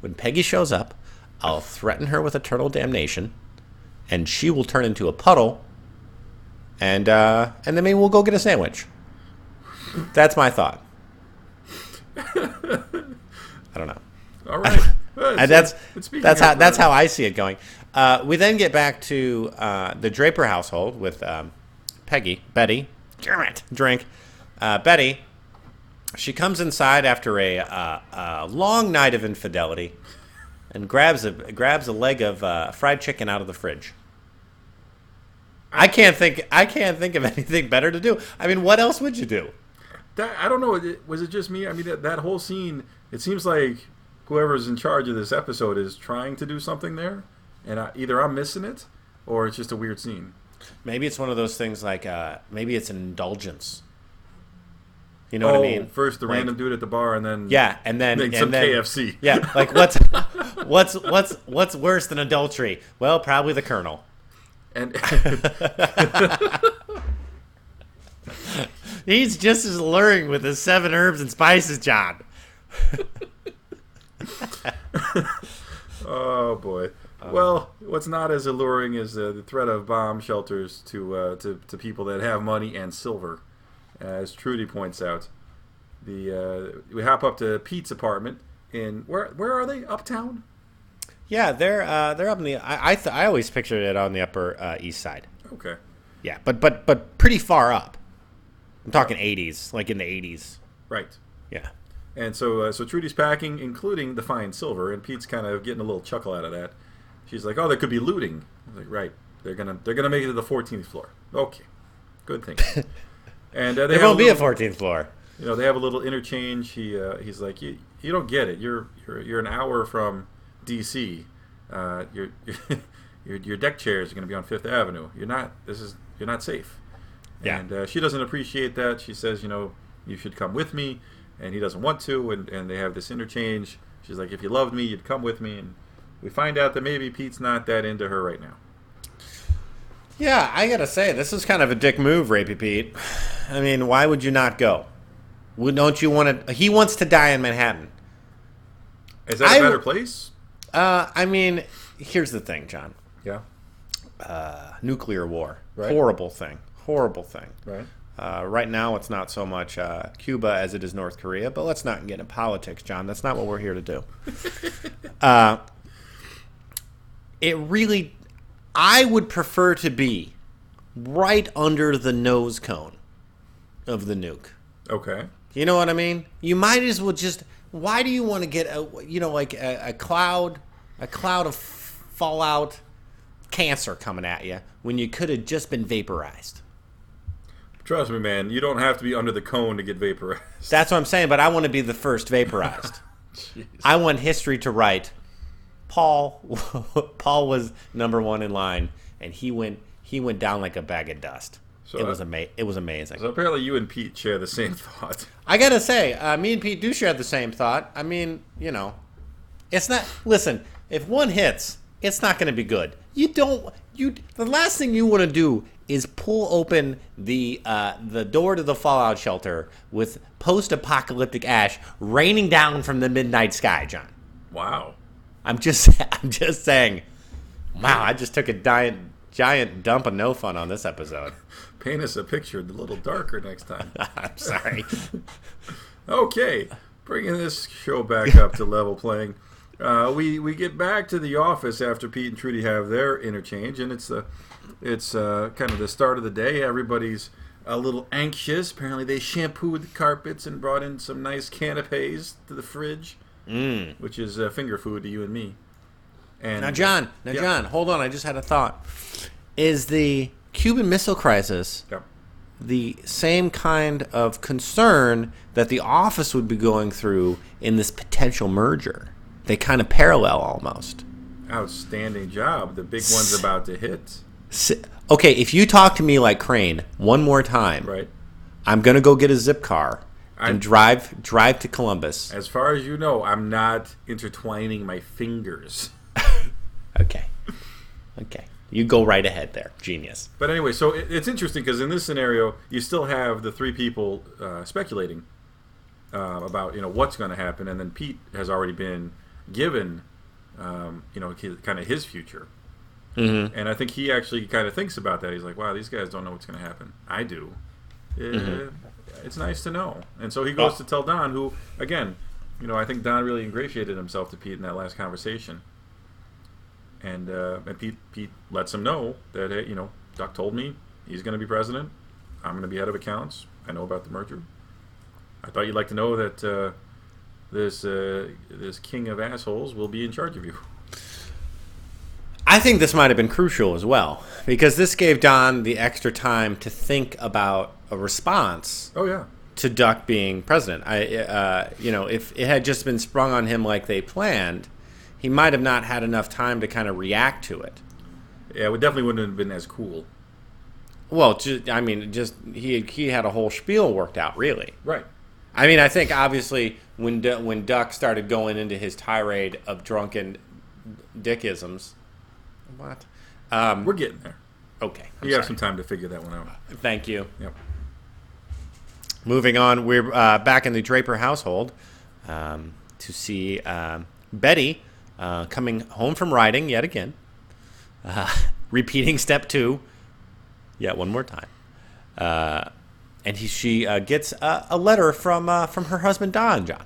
When Peggy shows up, I'll threaten her with eternal damnation, and she will turn into a puddle, and uh, and then maybe we'll go get a sandwich. That's my thought. I don't know. All right. And that's that's how that's uh, how I see it going. Uh, we then get back to uh, the Draper household with um, Peggy, Betty, damn it, drink. Uh, Betty, she comes inside after a, uh, a long night of infidelity, and grabs a grabs a leg of uh, fried chicken out of the fridge. I can't think I can't think of anything better to do. I mean, what else would you do? That, I don't know. Was it just me? I mean, that, that whole scene. It seems like whoever's in charge of this episode is trying to do something there, and I, either I'm missing it or it's just a weird scene. Maybe it's one of those things like uh, maybe it's an indulgence. You know oh, what I mean? first the Like- random dude at the bar, and then Yeah, and then and some then, KFC. Yeah, like what's what's what's what's worse than adultery? Well, probably the colonel. and He's just as alluring with his seven herbs and spices, John. oh boy. well, what's not as alluring is uh, the threat of bomb shelters to, uh, to to people that have money and silver, as Trudy points out. The uh, we hop up to Pete's apartment in where where are they? Uptown. Yeah, they're uh, they're up in the. I I, th- I always pictured it on the Upper uh, East Side. Okay. Yeah, but but but pretty far up. I'm talking 80s, like in the 80s. Right. Yeah. And so, uh, so Trudy's packing, including the fine silver, and Pete's kind of getting a little chuckle out of that. She's like, "Oh, there could be looting." Like, "Right, they're gonna they're gonna make it to the 14th floor." Okay, good thing. and uh, they won't be a 14th floor. you know they have a little interchange. He uh, he's like, "You you don't get it. You're you're you're an hour from D.C. Uh, your your your deck chairs are gonna be on Fifth Avenue. You're not. This is you're not safe." Yeah. And uh, she doesn't appreciate that. She says, you know, you should come with me. And he doesn't want to. And, and they have this interchange. She's like, if you loved me, you'd come with me. And we find out that maybe Pete's not that into her right now. Yeah, I gotta say, this is kind of a dick move, Rapey Pete. I mean, why would you not go? Would- Don't you want to? He wants to die in Manhattan. Is that a better place? Uh, I mean, here's the thing, John. Yeah. Uh, nuclear war, Right. horrible thing, horrible thing. Right. Uh, right now, it's not so much uh, Cuba as it is North Korea, but let's not get into politics, John. That's not what we're here to do. uh, it really, I would prefer to be right under the nose cone of the nuke. Okay. You know what I mean? You might as well just. Why do you want to get a you know like a, a cloud, a cloud of fallout, cancer coming at you when you could have just been vaporized? Trust me, man. You don't have to be under the cone to get vaporized. That's what I'm saying. But I want to be the first vaporized. I want history to write. Paul, Paul was number one in line, and he went he went down like a bag of dust. So it was ama- It was amazing. So apparently you and Pete share the same thought. I gotta say, uh, me and Pete do share the same thought. I mean, you know, it's not. Listen, if one hits, it's not going to be good. You don't. You the last thing you want to do is pull open the uh, the door to the fallout shelter with post-apocalyptic ash raining down from the midnight sky, John. Wow. I'm just I'm just saying. Wow, I just took a giant giant dump of no fun on this episode. Paint us a picture a little darker next time. I'm sorry. Okay, bringing this show back up to level playing. Uh, we we get back to the office after Pete and Trudy have their interchange, and it's the it's uh, kind of the start of the day. Everybody's a little anxious. Apparently, they shampooed the carpets and brought in some nice canapes to the fridge, Mm. which is uh, finger food to you and me. And Now, John, now, Yeah. John, hold on. I just had a thought. Is the Cuban Missile Crisis Yeah. the same kind of concern that the office would be going through in this potential merger? They kind of parallel almost. outstanding job. The big one's about to hit. Okay, if you talk to me like Crane one more time, Right. I'm gonna go get a zip car and I'm- drive drive to Columbus. As far as you know, I'm not intertwining my fingers. Okay, okay, you go right ahead there, genius. But anyway, so it, it's interesting because in this scenario, you still have the three people uh, speculating uh, about you know what's going to happen, and then Pete has already been given um, you know kind of his future, Mm-hmm. and I think he actually kind of thinks about that. He's like, wow, these guys don't know what's going to happen. I do. Uh, It's nice to know, and so he goes Oh. to tell Don, who again, you know, I think Don really ingratiated himself to Pete in that last conversation. And, uh, and Pete, Pete lets him know that hey, you know Duck told me he's going to be president. I'm going to be head of accounts. I know about the merger. I thought you'd like to know that uh, this uh, this king of assholes will be in charge of you. I think this might have been crucial as well because this gave Don the extra time to think about a response Oh yeah, to Duck being president. I, uh, you know, if it had just been sprung on him like they planned, he might have not had enough time to kind of react to it. Yeah, it definitely wouldn't have been as cool. Well, just, I mean, just he he had a whole spiel worked out, really. Right. I mean, I think obviously when when Duck started going into his tirade of drunken dickisms, what? Um, We're getting there. okay, I'm You have sorry. some time to figure that one out. Thank you. Yep. Moving on, we're uh, back in the Draper household um, to see um, Betty uh, coming home from riding yet again, uh, repeating step two yet one more time. Uh, and he, she uh, gets a, a letter from uh, from her husband Don John.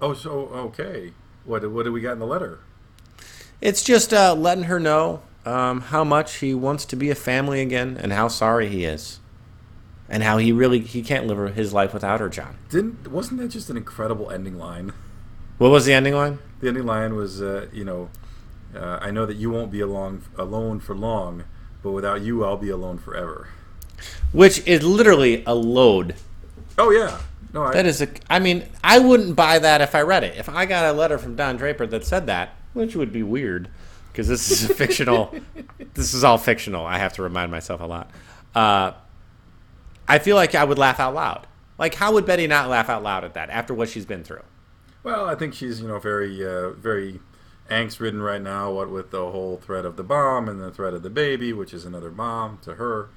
Oh, so okay. What what do we got in the letter? It's just uh, letting her know um, how much he wants to be a family again and how sorry he is, and how he really he can't live his life without her, John. Didn't wasn't that just an incredible ending line? What was the ending line? The ending line was, uh, you know, uh, I know that you won't be along alone for long, but without you, I'll be alone forever. Which is literally a load. Oh yeah, no, I, That is a. I mean, I wouldn't buy that if I read it. If I got a letter from Don Draper that said that, which would be weird, because this is a fictional. this is all fictional. I have to remind myself a lot. Uh, I feel like I would laugh out loud. Like, how would Betty not laugh out loud at that after what she's been through? Well, I think she's you know very uh, very angst ridden right now. What with the whole threat of the bomb and the threat of the baby, which is another bomb to her,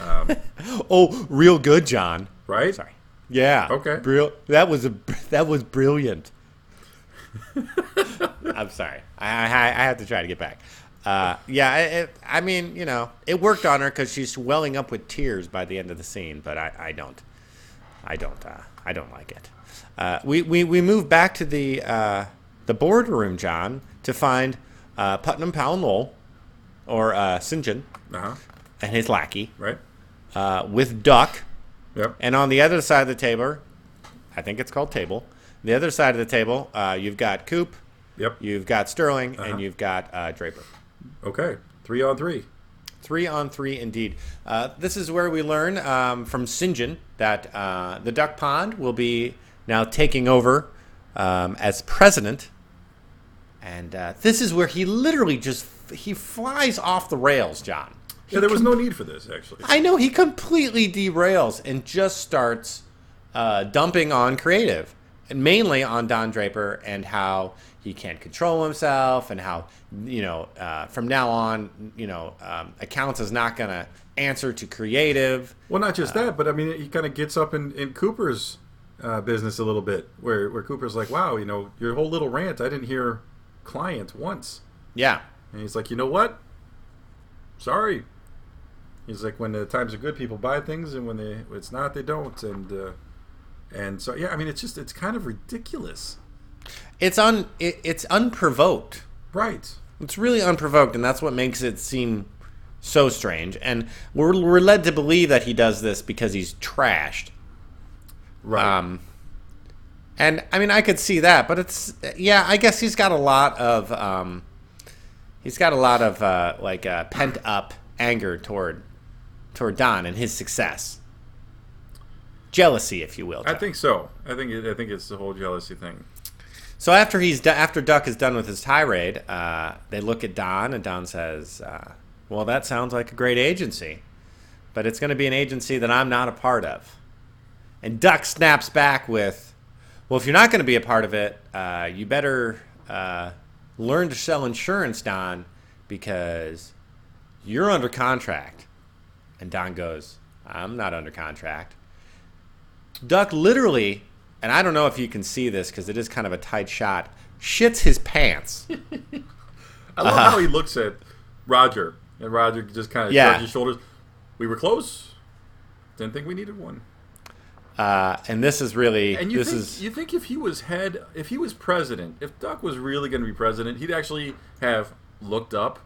um, Oh, real good, John. right? Sorry. Yeah. Okay. Bril- that was a that was brilliant. I'm sorry. I, I I have to try to get back. Uh, yeah. It, I mean, you know, it worked on her because she's welling up with tears by the end of the scene, but I, I don't. I don't. Uh, I don't like it. Uh, we, we we move back to the uh, the boardroom, John, to find uh, Putnam Powell Lowell, or uh, St. John, Uh huh. and his lackey, Right. uh, with Duck. Yep. And on the other side of the table, I think it's called table. The other side of the table, uh, you've got Coop, Yep. you've got Sterling, Uh-huh. and you've got uh, Draper. Okay. Three on three. Three on three, indeed. Uh, this is where we learn um, from Sinjin that uh, the Duck Pond will be now taking over um, as president. And uh, this is where he literally just he flies off the rails, John. Yeah, there was no need for this actually. I know he completely derails and just starts uh, dumping on creative, mainly on Don Draper and how he can't control himself, and how you know uh, from now on, you know, um, accounts is not going to answer to creative. Well, not just that, but I mean, he kind of gets up in, in Cooper's uh, business a little bit, where where Cooper's like, "Wow, you know, your whole little rant, I didn't hear client once," Yeah, and he's like, "You know what? Sorry." He's like, "When the times are good, people buy things, and when they it's not, they don't." And uh, and so yeah, I mean, it's just it's kind of ridiculous, it's un it, it's unprovoked. right? It's really unprovoked, and that's what makes it seem so strange. And we're we're led to believe that he does this because he's trashed. Right. Um, and I mean, I could see that, but it's yeah. I guess he's got a lot of um, he's got a lot of uh, like uh, pent up anger toward toward Don and his success, jealousy, if you will. I think so. I think it, I think it's the whole jealousy thing. So after he's do- after Duck is done with his tirade, uh, they look at Don, and Don says, uh, "Well, that sounds like a great agency, but it's going to be an agency that I'm not a part of." And Duck snaps back with, "Well, if you're not going to be a part of it, uh, you better uh, learn to sell insurance, Don, because you're under contract." And Don goes, "I'm not under contract." Duck literally, and I don't know if you can see this because it is kind of a tight shot, shits his pants. I love Uh-huh. how he looks at Roger, and Roger just kind of Yeah. shrugs his shoulders. We were close. Didn't think we needed one. Uh, and this is really And you this think is you think if he was head, if he was president, if Duck was really going to be president, he'd actually have looked up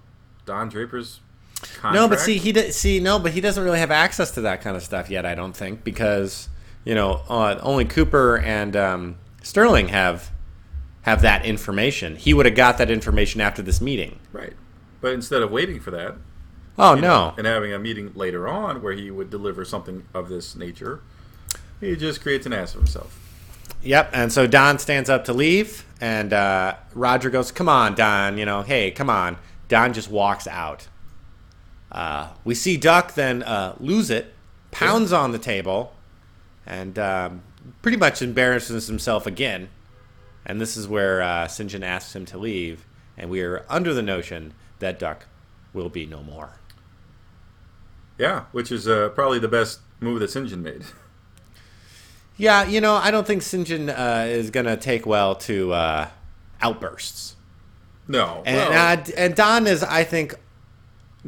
Don Draper's contract. no, but see he do, see no, but he doesn't really have access to that kind of stuff yet. I don't think because you know uh, only Cooper and um, Sterling have have that information. He would have got that information after this meeting. right. But instead of waiting for that, Oh no, know, and having a meeting later on where he would deliver something of this nature, he just creates an ass of himself. Yep. And so Don stands up to leave, and uh, Roger goes, "Come on, Don. You know, hey, come on." Don just walks out. Uh, we see Duck then uh, lose it, pounds on the table, and um, pretty much embarrasses himself again. And this is where uh, St. John asks him to leave, and we are under the notion that Duck will be no more. Yeah, which is uh, probably the best move that St. John made. Yeah, you know, I don't think St. John uh, is going to take well to uh, outbursts. No, And, well, uh, and Don is, I think,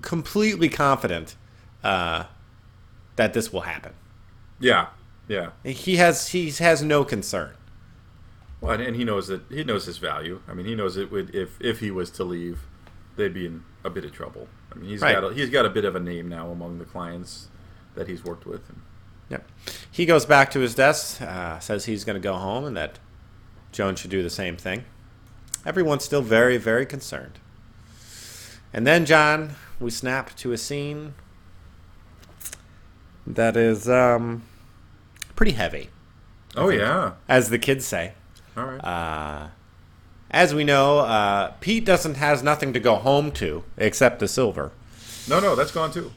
completely confident uh, that this will happen. yeah, yeah. He has he has no concern. Well, and, and he knows that he knows his value. I mean, he knows it would if if he was to leave, they'd be in a bit of trouble. I mean, he's Right. got a, he's got a bit of a name now among the clients that he's worked with. Yep. He goes back to his desk, uh, says he's going to go home, and that Joan should do the same thing. Everyone's still very, very concerned. And then, John, we snap to a scene that is um, pretty heavy, oh yeah, as the kids say. all right. Uh, as we know, uh, Pete doesn't has nothing to go home to except the silver. no, no, that's gone too.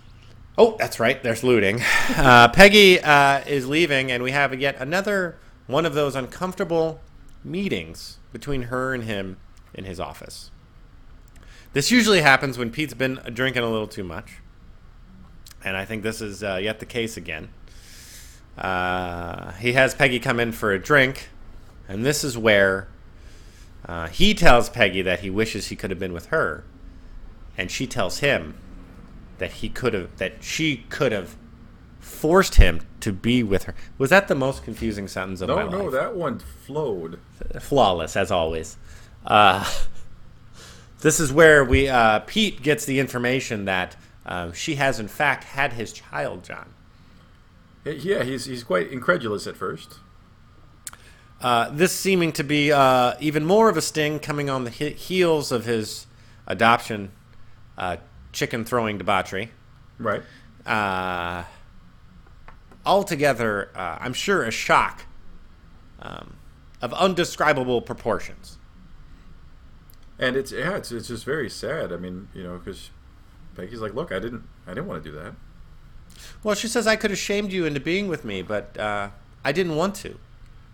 Oh, that's right. There's looting. Uh, Peggy uh, is leaving, and we have yet another one of those uncomfortable meetings between her and him in his office. This usually happens when Pete's been drinking a little too much, and I think this is uh, yet the case again. Uh, he has Peggy come in for a drink, and this is where uh, he tells Peggy that he wishes he could have been with her, and she tells him that he could have that she could have forced him to be with her. Was that the most confusing sentence of my No, no, life? that one flowed. Flawless as always. Uh, this is where we uh, Pete gets the information that uh, she has in fact had his child, John. Yeah, he's he's quite incredulous at first. Uh, this seeming to be uh, even more of a sting coming on the he- heels of his adoption uh, chicken throwing debauchery. Right. uh, altogether, uh, I'm sure, a shock um, of undescribable proportions. And it's yeah, it's it's just very sad. I mean, you know, because Peggy's like, look, I didn't I didn't want to do that. Well, she says, I could have shamed you into being with me, but uh, I didn't want to.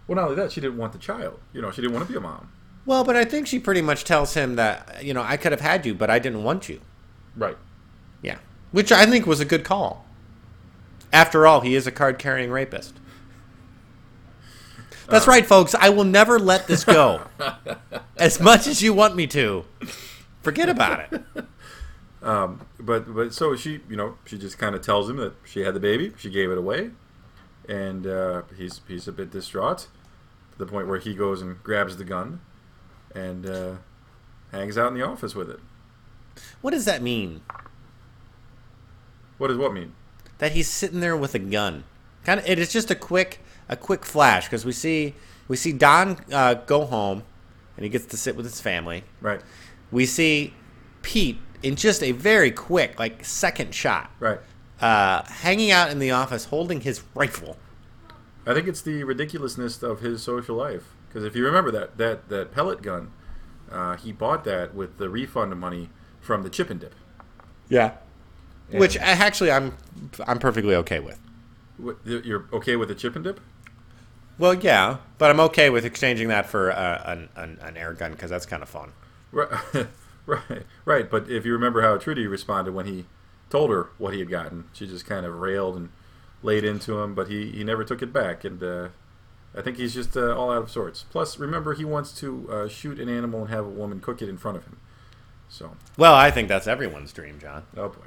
Well, not only that, she didn't want the child. You know, she didn't want to be a mom. Well, but I think she pretty much tells him that, you know, I could have had you, but I didn't want you. Right. Yeah. Which I think was a good call. After all, he is a card carrying rapist. That's right, folks. I will never let this go. as much as you want me to, forget about it. But but so she you know she just kind of tells him that she had the baby, she gave it away, and uh, he's he's a bit distraught to the point where he goes and grabs the gun, and uh, hangs out in the office with it. What does that mean? What does what mean? That he's sitting there with a gun. Kind of. It is just a quick, a quick flash because we see we see Don uh, go home, and he gets to sit with his family. Right. We see Pete in just a very quick, like second shot, Right. uh, hanging out in the office holding his rifle. I think it's the ridiculousness of his social life. Because if you remember that that that pellet gun, uh, he bought that with the refund of money from the chip and dip. Yeah. Which uh, actually I'm I'm perfectly okay with. You're okay with the chip and dip? Well, yeah, but I'm okay with exchanging that for uh, an, an an air gun because that's kind of fun. Right, right, right. But if you remember how Trudy responded when he told her what he had gotten, she just kind of railed and laid into him, but he, he never took it back. And uh, I think he's just uh, all out of sorts. Plus, remember, he wants to uh, shoot an animal and have a woman cook it in front of him. So, Well, I think that's everyone's dream, John. oh boy.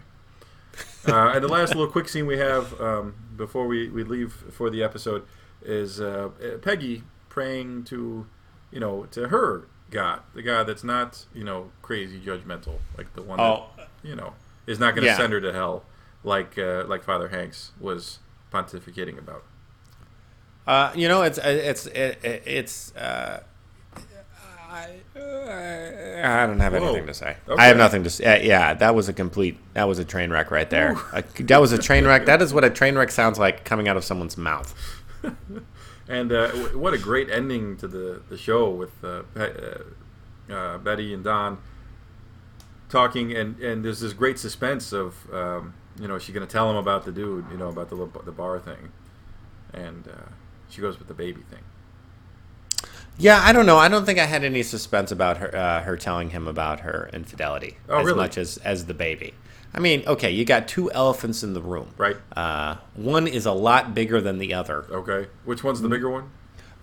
uh, and the last little quick scene we have um, before we, we leave for the episode is uh, Peggy praying to, you know, to her God, the God that's not, you know, crazy judgmental, like the one Oh, that, you know, is not going to Yeah. send her to hell, like uh, like Father Hanks was pontificating about. uh, you know, it's it's it, it's. Uh, I, I don't have Whoa. anything to say. Okay. I have nothing to say. Uh, yeah, that was a complete. That was a train wreck right there. Uh, that was a train wreck. That is what a train wreck sounds like coming out of someone's mouth. and uh, w- what a great ending to the, the show with uh, Pe- uh, uh, Betty and Don talking, and, and there's this great suspense of, um, you know, she's going to tell him about the dude, you know, about the, the bar thing. And uh, she goes with the baby thing. Yeah, I don't know. I don't think I had any suspense about her uh, her telling him about her infidelity Oh, as really? much as as the baby. I mean, okay, you got two elephants in the room. Right. Uh, one is a lot bigger than the other. Okay. Which one's the bigger one?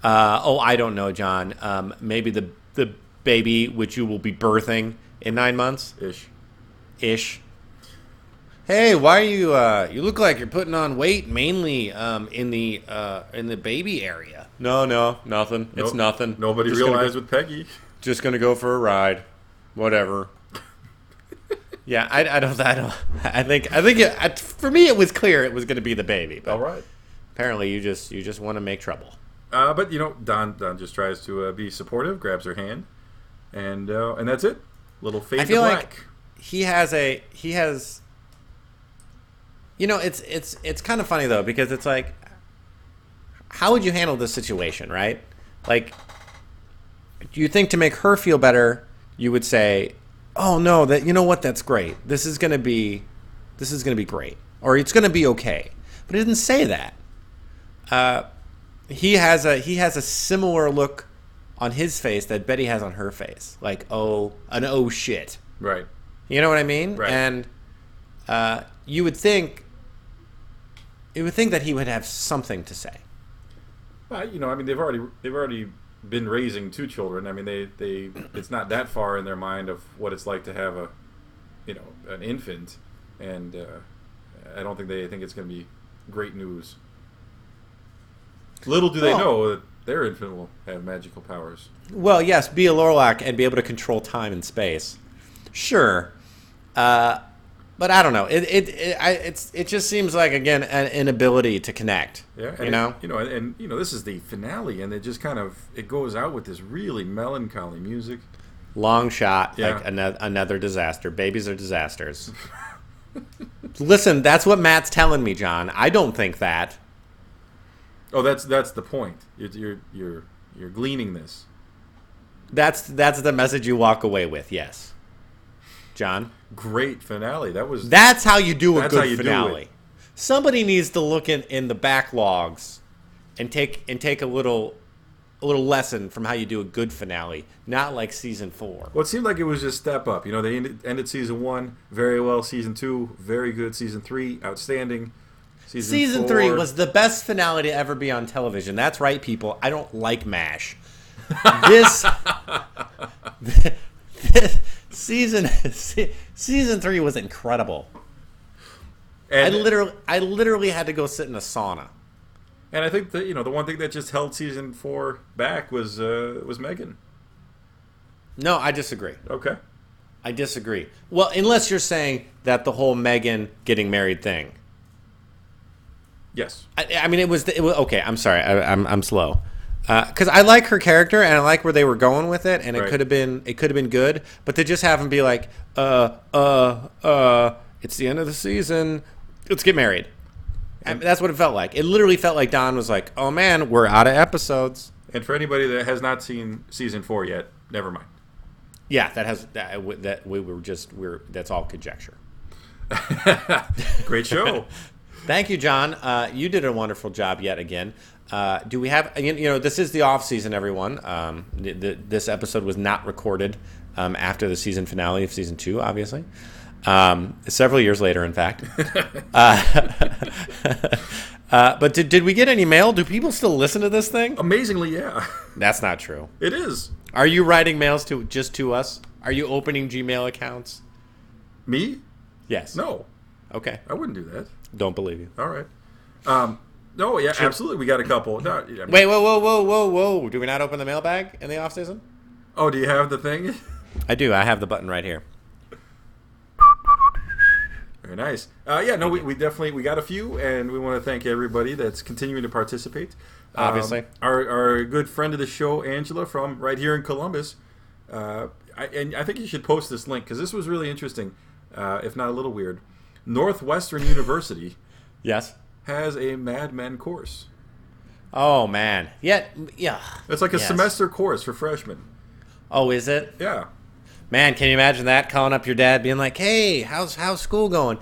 Uh, oh, I don't know, John. Um, maybe the the baby which you will be birthing in nine months Ish. ish. Hey, why are you? Uh, you look like you're putting on weight, mainly um, in the uh, in the baby area. No, no, nothing. It's nothing. Nobody Just gonna realized go- with Peggy. just gonna go for a ride, whatever. Yeah, I, I don't, I don't, I think, I think, it, I, for me, it was clear it was gonna be the baby, but All right. apparently, you just, you just want to make trouble. Uh, but you know, Don Don just tries to uh, be supportive, grabs her hand, and uh, and that's it. Little fade I feel to like he has a, he has, you know, it's, it's, it's kind of funny though because it's like, how would you handle this situation, right? Like, do you think to make her feel better, you would say, "Oh no, that you know what? That's great. This is gonna be, this is gonna be great, or it's gonna be okay." But he didn't say that. Uh, he has a he has a similar look on his face that Betty has on her face, like oh an oh shit. right. You know what I mean? Right. And uh, you would think, you would think that he would have something to say. Uh, you know, I mean, they've already they've already been raising two children. I mean, they they it's not that far in their mind of what it's like to have a, you know, an infant, and uh, I don't think they think it's going to be great news. Little do they know that their infant will have magical powers. Well, yes, be a Lorlac and be able to control time and space. Sure, uh, but I don't know. It it it, I, it's it just seems like again an inability to connect. Yeah, and you it- know. you know, and, and you know, this is the finale, and it just kind of it goes out with this really melancholy music. Long shot, Yeah. like another, another disaster. Babies are disasters. Listen, that's what Matt's telling me, John. I don't think that. Oh, that's that's the point. You're you're you're, you're gleaning this. That's that's the message you walk away with. Yes, John. Great finale. That was That's how you do a good how you do finale. Somebody needs to look in, in the backlogs and take and take a little a little lesson from how you do a good finale, not like season four. Well, it seemed like it was just step up. You know, they ended, ended season one very well. Season two, very good. Season three, outstanding. Season, Season three was the best finale to ever be on television. That's right, people. I don't like MASH. This, this season se- season three was incredible. I literally I literally had to go sit in a sauna. and I think that you know the one thing that just held season four back was uh, was Megan. No, I disagree. Okay. I disagree. Well, unless you're saying that the whole Megan getting married thing. Yes. I, I mean, it was, it was okay. I'm sorry. I, I'm I'm slow. Because I like her character and I like where they were going with it, and it could have been it could have been good. But to just have him be like, uh, uh, uh, it's the end of the season, let's get married. I mean, that's what it felt like. It literally felt like Don was like, "Oh man, we're out of episodes." And for anybody that has not seen season four yet, never mind. Yeah, that has that, that we were just we're that's all conjecture. Great show. Thank you, John. Uh, you did a wonderful job yet again. Uh, do we have, you you know, this is the off season, everyone. Um, th- th- this episode was not recorded um, after the season finale of season two, obviously. Um, several years later, in fact. uh, uh, but did, did we get any mail? Do people still listen to this thing? Amazingly, yeah, That's not true. it is. Are you writing mails to just to us? Are you opening Gmail accounts? Me? Yes. No, Okay. I wouldn't do that. Don't believe you. All right. No, yeah, absolutely. We got a couple. No, I mean- Wait, whoa, whoa, whoa, whoa, whoa. Do we not open the mailbag in the off season? Oh, do you have the thing? I do. I have the button right here. Very nice. Uh, yeah, no, we, we definitely we got a few, and we want to thank everybody that's continuing to participate. Um, Obviously. our our good friend of the show, Angela, from right here in Columbus. Uh, I, and I think you should post this link because this was really interesting, uh, if not a little weird. Northwestern University Yes. Has a Mad Men course. Oh man, yeah, yeah. It's like a Yes. semester course for freshmen. Oh, is it? Yeah. Man, can you imagine that? Calling up your dad, being like, "Hey, how's how's school going?"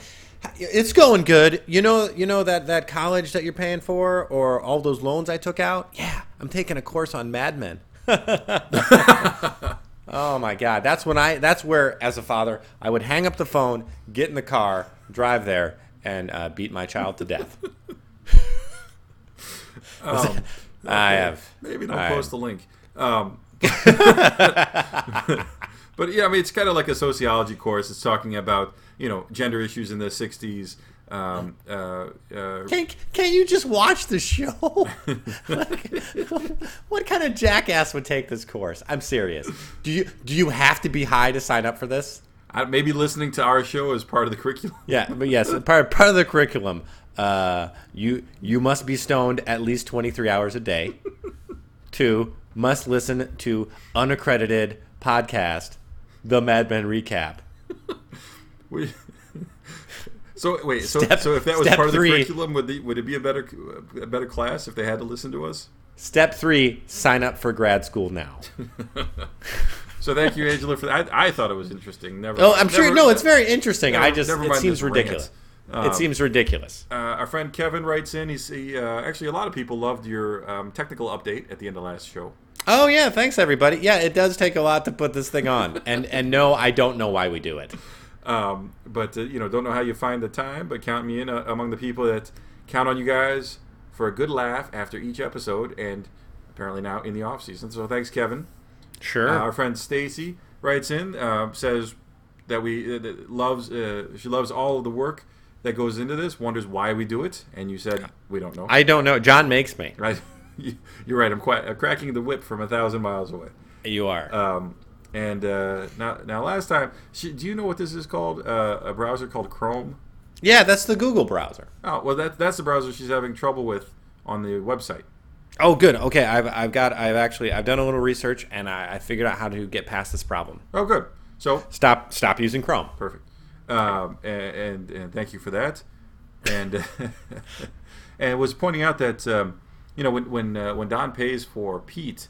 It's going good. You know, you know that that college that you're paying for, or all those loans I took out. Yeah, I'm taking a course on Mad Men. oh my God, that's when I. That's where, as a father, I would hang up the phone, get in the car, drive there, and uh, beat my child to death. Um, I have. Maybe don't I- post the link. Um, but yeah, I mean, it's kind of like a sociology course. It's talking about you know gender issues in the '60s. Um, uh, uh, Can't, can't you just watch the show? Like, what kind of jackass would take this course? I'm serious. Do you do you have to be high to sign up for this? I- maybe listening to our show is part of the curriculum. Yeah, but yes, part part of the curriculum. Uh, you you must be stoned at least 23 hours a day. Two, must listen to unaccredited podcast, the Mad Men recap. We- so wait, so Step- so if that was part of the curriculum, would the, would it be a better a better class if they had to listen to us? Step three: sign up for grad school now. So thank you, Angela, for that. I, I thought it was interesting. Never. Oh, I'm sure. No, it's very interesting. I just never it seems ridiculous. Um, it seems ridiculous. Uh, our friend Kevin writes in. He's he, uh, actually a lot of people loved your um, technical update at the end of last show. Oh yeah, thanks everybody. Yeah, it does take a lot to put this thing on, and and no, I don't know why we do it. Um, but uh, you know, don't know how you find the time, but count me in uh, among the people that count on you guys for a good laugh after each episode, and apparently now in the off season. So thanks, Kevin. Sure. Uh, our friend Stacy writes in, uh, says that we uh, that loves uh, she loves all of the work that goes into this. Wonders why we do it, and you said we don't know. I don't know. John makes me. right? You're right. I'm quite uh, cracking the whip from a thousand miles away. You are. Um, and uh, now, now, last time, sh- do you know what this is called? Uh, a browser called Chrome. yeah, that's the Google browser. Oh, well, that, that's the browser she's having trouble with on the website. Oh, good. Okay, I've I've got I've actually I've done a little research and I, I figured out how to get past this problem. Oh, good. So Stop stop using Chrome. perfect. Um, and, and and thank you for that. And and was pointing out that um, you know when when uh, when Don pays for Pete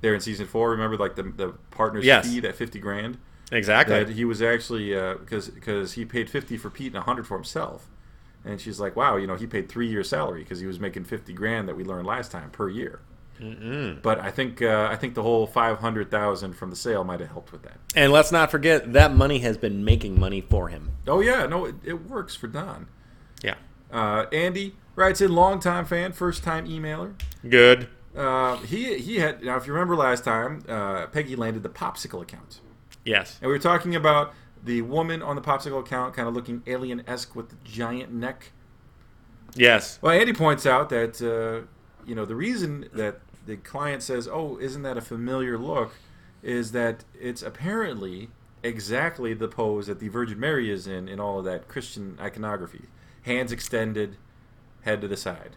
there in season four, remember like the the partner's Yes. fee that fifty grand. Exactly. that he was actually because because he paid 50 for Pete and 100 for himself. And she's like, "Wow, you know, he paid three years salary because he was making 50 grand that we learned last time per year." But I think uh, I think the whole 500,000 from the sale might have helped with that. And let's not forget that money has been making money for him. Oh yeah, no, it, it works for Don. Yeah. Uh, Andy writes in, longtime fan, first time emailer. Good. Uh, he he had now if you remember last time, uh, Peggy landed the popsicle account. Yes. And we were talking about the woman on the popsicle account kind of looking alien esque with the giant neck. Yes. Well, Andy points out that, uh, you know, the reason that the client says, oh, isn't that a familiar look, is that it's apparently exactly the pose that the Virgin Mary is in in all of that Christian iconography. Hands extended, head to the side.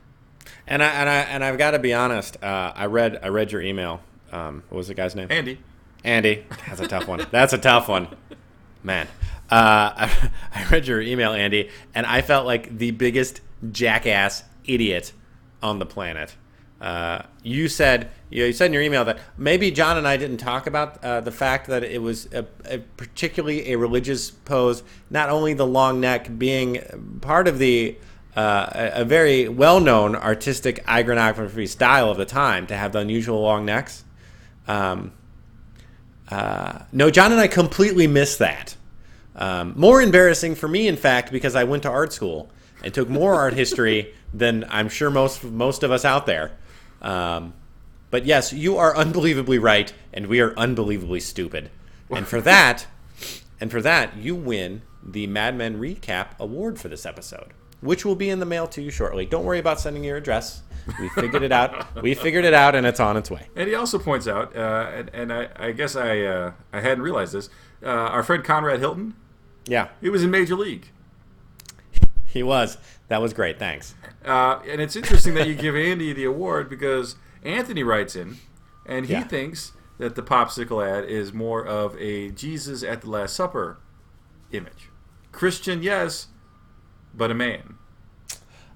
And I and I and I've got to be honest. Uh, I read I read your email. Um, what was the guy's name? Andy. Andy. That's a tough one. That's a tough one, man. Uh, I, I read your email, Andy, and I felt like the biggest jackass idiot on the planet. Uh, you said you, know, you said in your email that maybe John and I didn't talk about uh, the fact that it was a, a particularly a religious pose. Not only the long neck being part of the uh, a, very well-known artistic iconography style of the time to have the unusual long necks. Um, uh, no, John and I completely missed that. Um, more embarrassing for me, in fact, because I went to art school and took more art history than I'm sure most most of us out there. Um, but yes, you are unbelievably right, and we are unbelievably stupid. And for that, and for that, you win the Mad Men Recap Award for this episode, which will be in the mail to you shortly. Don't worry about sending your address. We figured it out. We figured it out, and it's on its way. And he also points out, uh, and, and I, I guess I uh, I hadn't realized this. Uh, our friend Conrad Hilton, Yeah, he was in Major League. he was. That was great. Thanks. Uh, and it's interesting that you give Andy the award because Anthony writes in, and he Yeah. thinks that the popsicle ad is more of a Jesus at the Last Supper image. Christian, yes, but a man.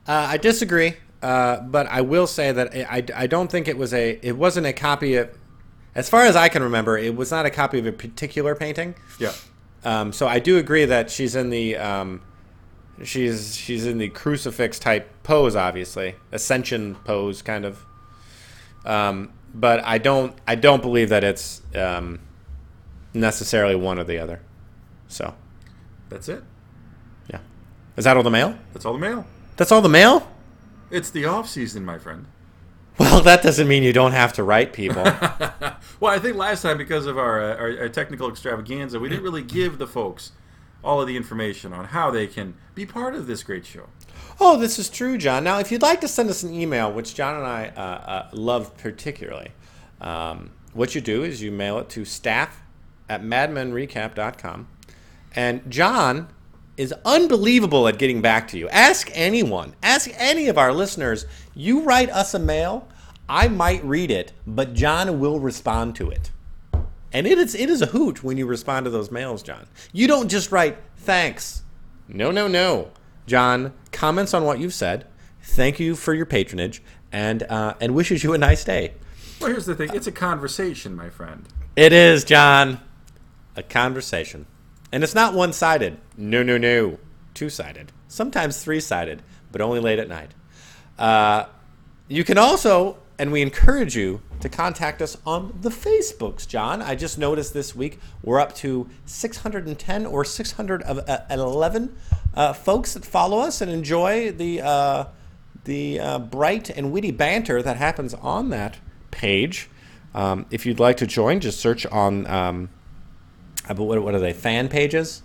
Uh, I disagree. Uh, but I will say that I, I, I don't think it was a it wasn't a copy of as far as I can remember it was not a copy of a particular painting. Yeah. Um, so I do agree that she's in the um, she's she's in the crucifix type pose, obviously ascension pose, kind of. Um, but I don't I don't believe that it's um, necessarily one or the other. So That's it. yeah, is that all the mail? That's all the mail. That's all the mail. It's the off season, my friend. Well, that doesn't mean you don't have to write people. Well, I think last time because of our, uh, our our technical extravaganza, we didn't really give the folks all of the information on how they can be part of this great show. Oh, this is true, John. Now, if you'd like to send us an email, which John and I uh, uh, love particularly, um, what you do is you mail it to staff at madmenrecap.com. And John is unbelievable at getting back to you. Ask anyone, ask any of our listeners. You write us a mail, I might read it, but John will respond to it. And it is it is a hoot when you respond to those mails, John. You don't just write thanks. No, no, no. John comments on what you've said. Thank you for your patronage, and uh, and wishes you a nice day. Well, here's the thing: it's a conversation, my friend. It is, John, a conversation, and it's not one-sided. No, no, no. Two-sided. Sometimes three-sided, but only late at night. Uh, you can also, and we encourage you to contact us on the Facebooks, John. I just noticed this week we're up to 610 or 611 uh, folks that follow us and enjoy the uh, the uh, bright and witty banter that happens on that page. Um, if you'd like to join, just search on um, uh, but what, what are they? Fan pages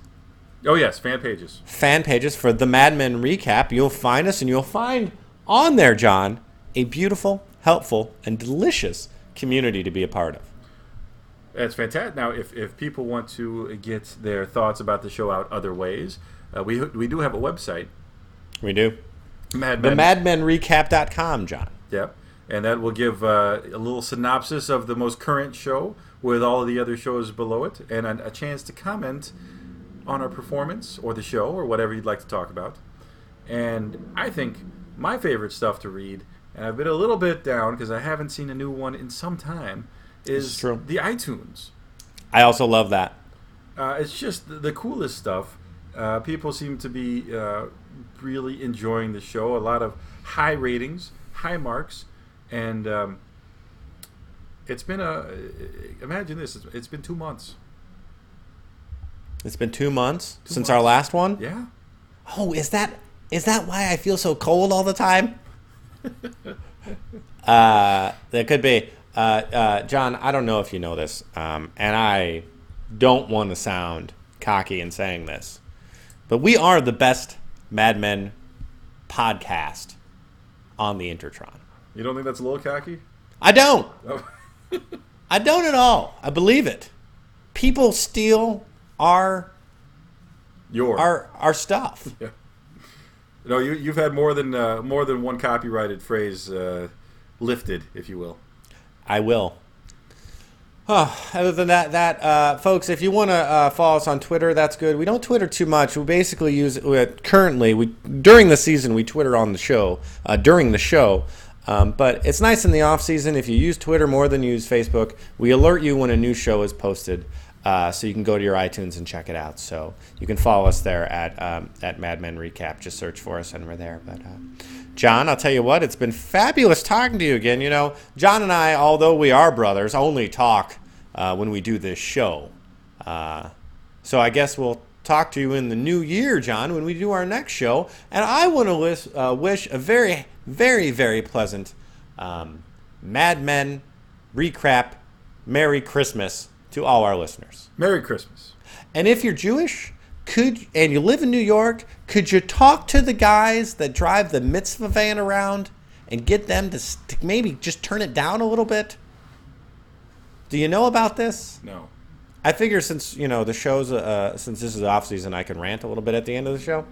Oh yes, fan pages. fan pages for the Mad Men recap, you'll find us and you'll find on there, John, a beautiful, helpful, and delicious community to be a part of. That's fantastic. Now, if, if people want to get their thoughts about the show out other ways, uh, we we do have a website, We do. Mad The Men. madmenrecap.com, John. Yep. And that will give uh, a little synopsis of the most current show with all of the other shows below it and a, a chance to comment on our performance or the show or whatever you'd like to talk about. And I think my favorite stuff to read, and I've been a little bit down because I haven't seen a new one in some time, is the iTunes. I also love that. Uh, it's just the, the coolest stuff. Uh, people seem to be uh, really enjoying the show. A lot of high ratings, high marks, and um, it's been a. Imagine this: it's- it's been two months. It's been two months Two since months. our last one. Yeah. Oh, is that is that why I feel so cold all the time? uh, that could be. Uh, uh, John, I don't know if you know this, um, and I don't want to sound cocky in saying this, but we are the best Mad Men podcast on the Intertron. You don't think that's a little cocky? I don't. Oh. I don't at all. I believe it. People steal our Your. our our stuff. Yeah. no, you you've had more than uh, more than one copyrighted phrase uh, lifted, if you will. I will. Oh, other than that, that uh, folks, if you want to uh, follow us on Twitter, that's good. We don't Twitter too much. We basically use it currently we during the season we Twitter on the show uh, during the show. Um, but it's nice in the off season if you use Twitter more than you use Facebook. We alert you when a new show is posted, uh, so you can go to your iTunes and check it out. So you can follow us there at um, at Mad Men Recap. Just search for us and we're there. But uh, John, I'll tell you what, it's been fabulous talking to you again. You know, John and I, although we are brothers, only talk uh, when we do this show. Uh, so I guess we'll talk to you in the new year, John, when we do our next show. And I want to uh, wish a very, very, very pleasant um, Mad Men recap Merry Christmas to all our listeners. Merry Christmas. And if you're Jewish, could and you live in New York, could you talk to the guys that drive the mitzvah van around and get them to, to maybe just turn it down a little bit? Do you know about this? No. I figure since you know the show's uh, since this is off season, I can rant a little bit at the end of the show.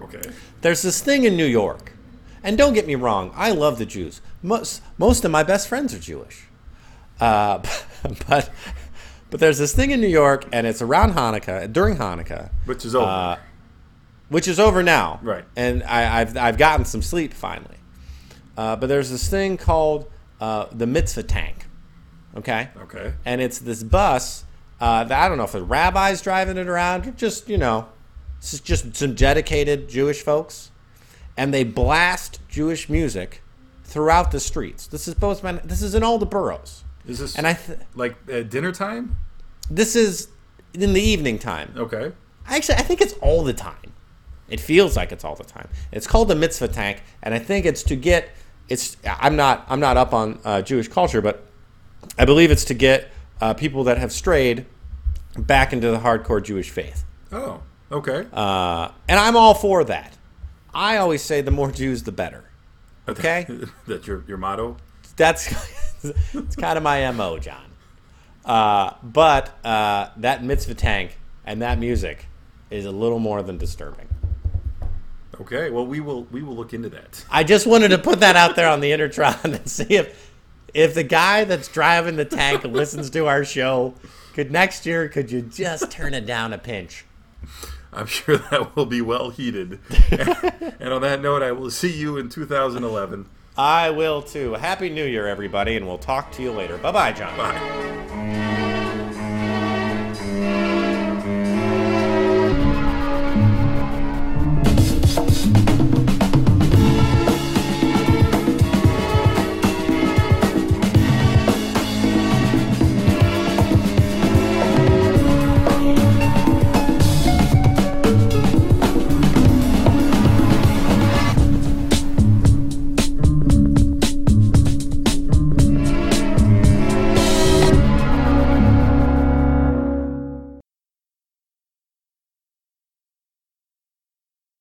Okay. There's this thing in New York, and don't get me wrong, I love the Jews. Most most of my best friends are Jewish, uh, but but there's this thing in New York, and it's around Hanukkah during Hanukkah, Which is over. Uh, which is over now, Right. And I, I've I've gotten some sleep finally, Uh, but there's this thing called uh, the mitzvah tank. Okay. Okay. And it's this bus uh, that I don't know if the rabbis driving it around or just you know, just some dedicated Jewish folks, and they blast Jewish music throughout the streets. This is both man. This is in all the boroughs, Is this and I. Th- like at dinner time? this is in the evening time. Okay. Actually, I think it's all the time. It feels like it's all the time. It's called the mitzvah tank, and I think it's to get. It's. I'm not. I'm not up on uh, Jewish culture, but I believe it's to get uh, people that have strayed back into the hardcore Jewish faith. Oh. Okay. Uh, and I'm all for that. I always say the more Jews, the better. Okay, That's your your motto. that's it's kind of my mo, John. Uh, but uh, that mitzvah tank and that music is a little more than disturbing. Okay. Well, we will we will look into that. I just wanted to put that out there on the Intertron and see if if the guy that's driving the tank listens to our show. Could next year could you just turn it down a pinch? I'm sure that will be well heated. and on that note, I will see you in 2011. I will too. Happy New Year, everybody, and we'll talk to you later. Bye bye, John. Bye.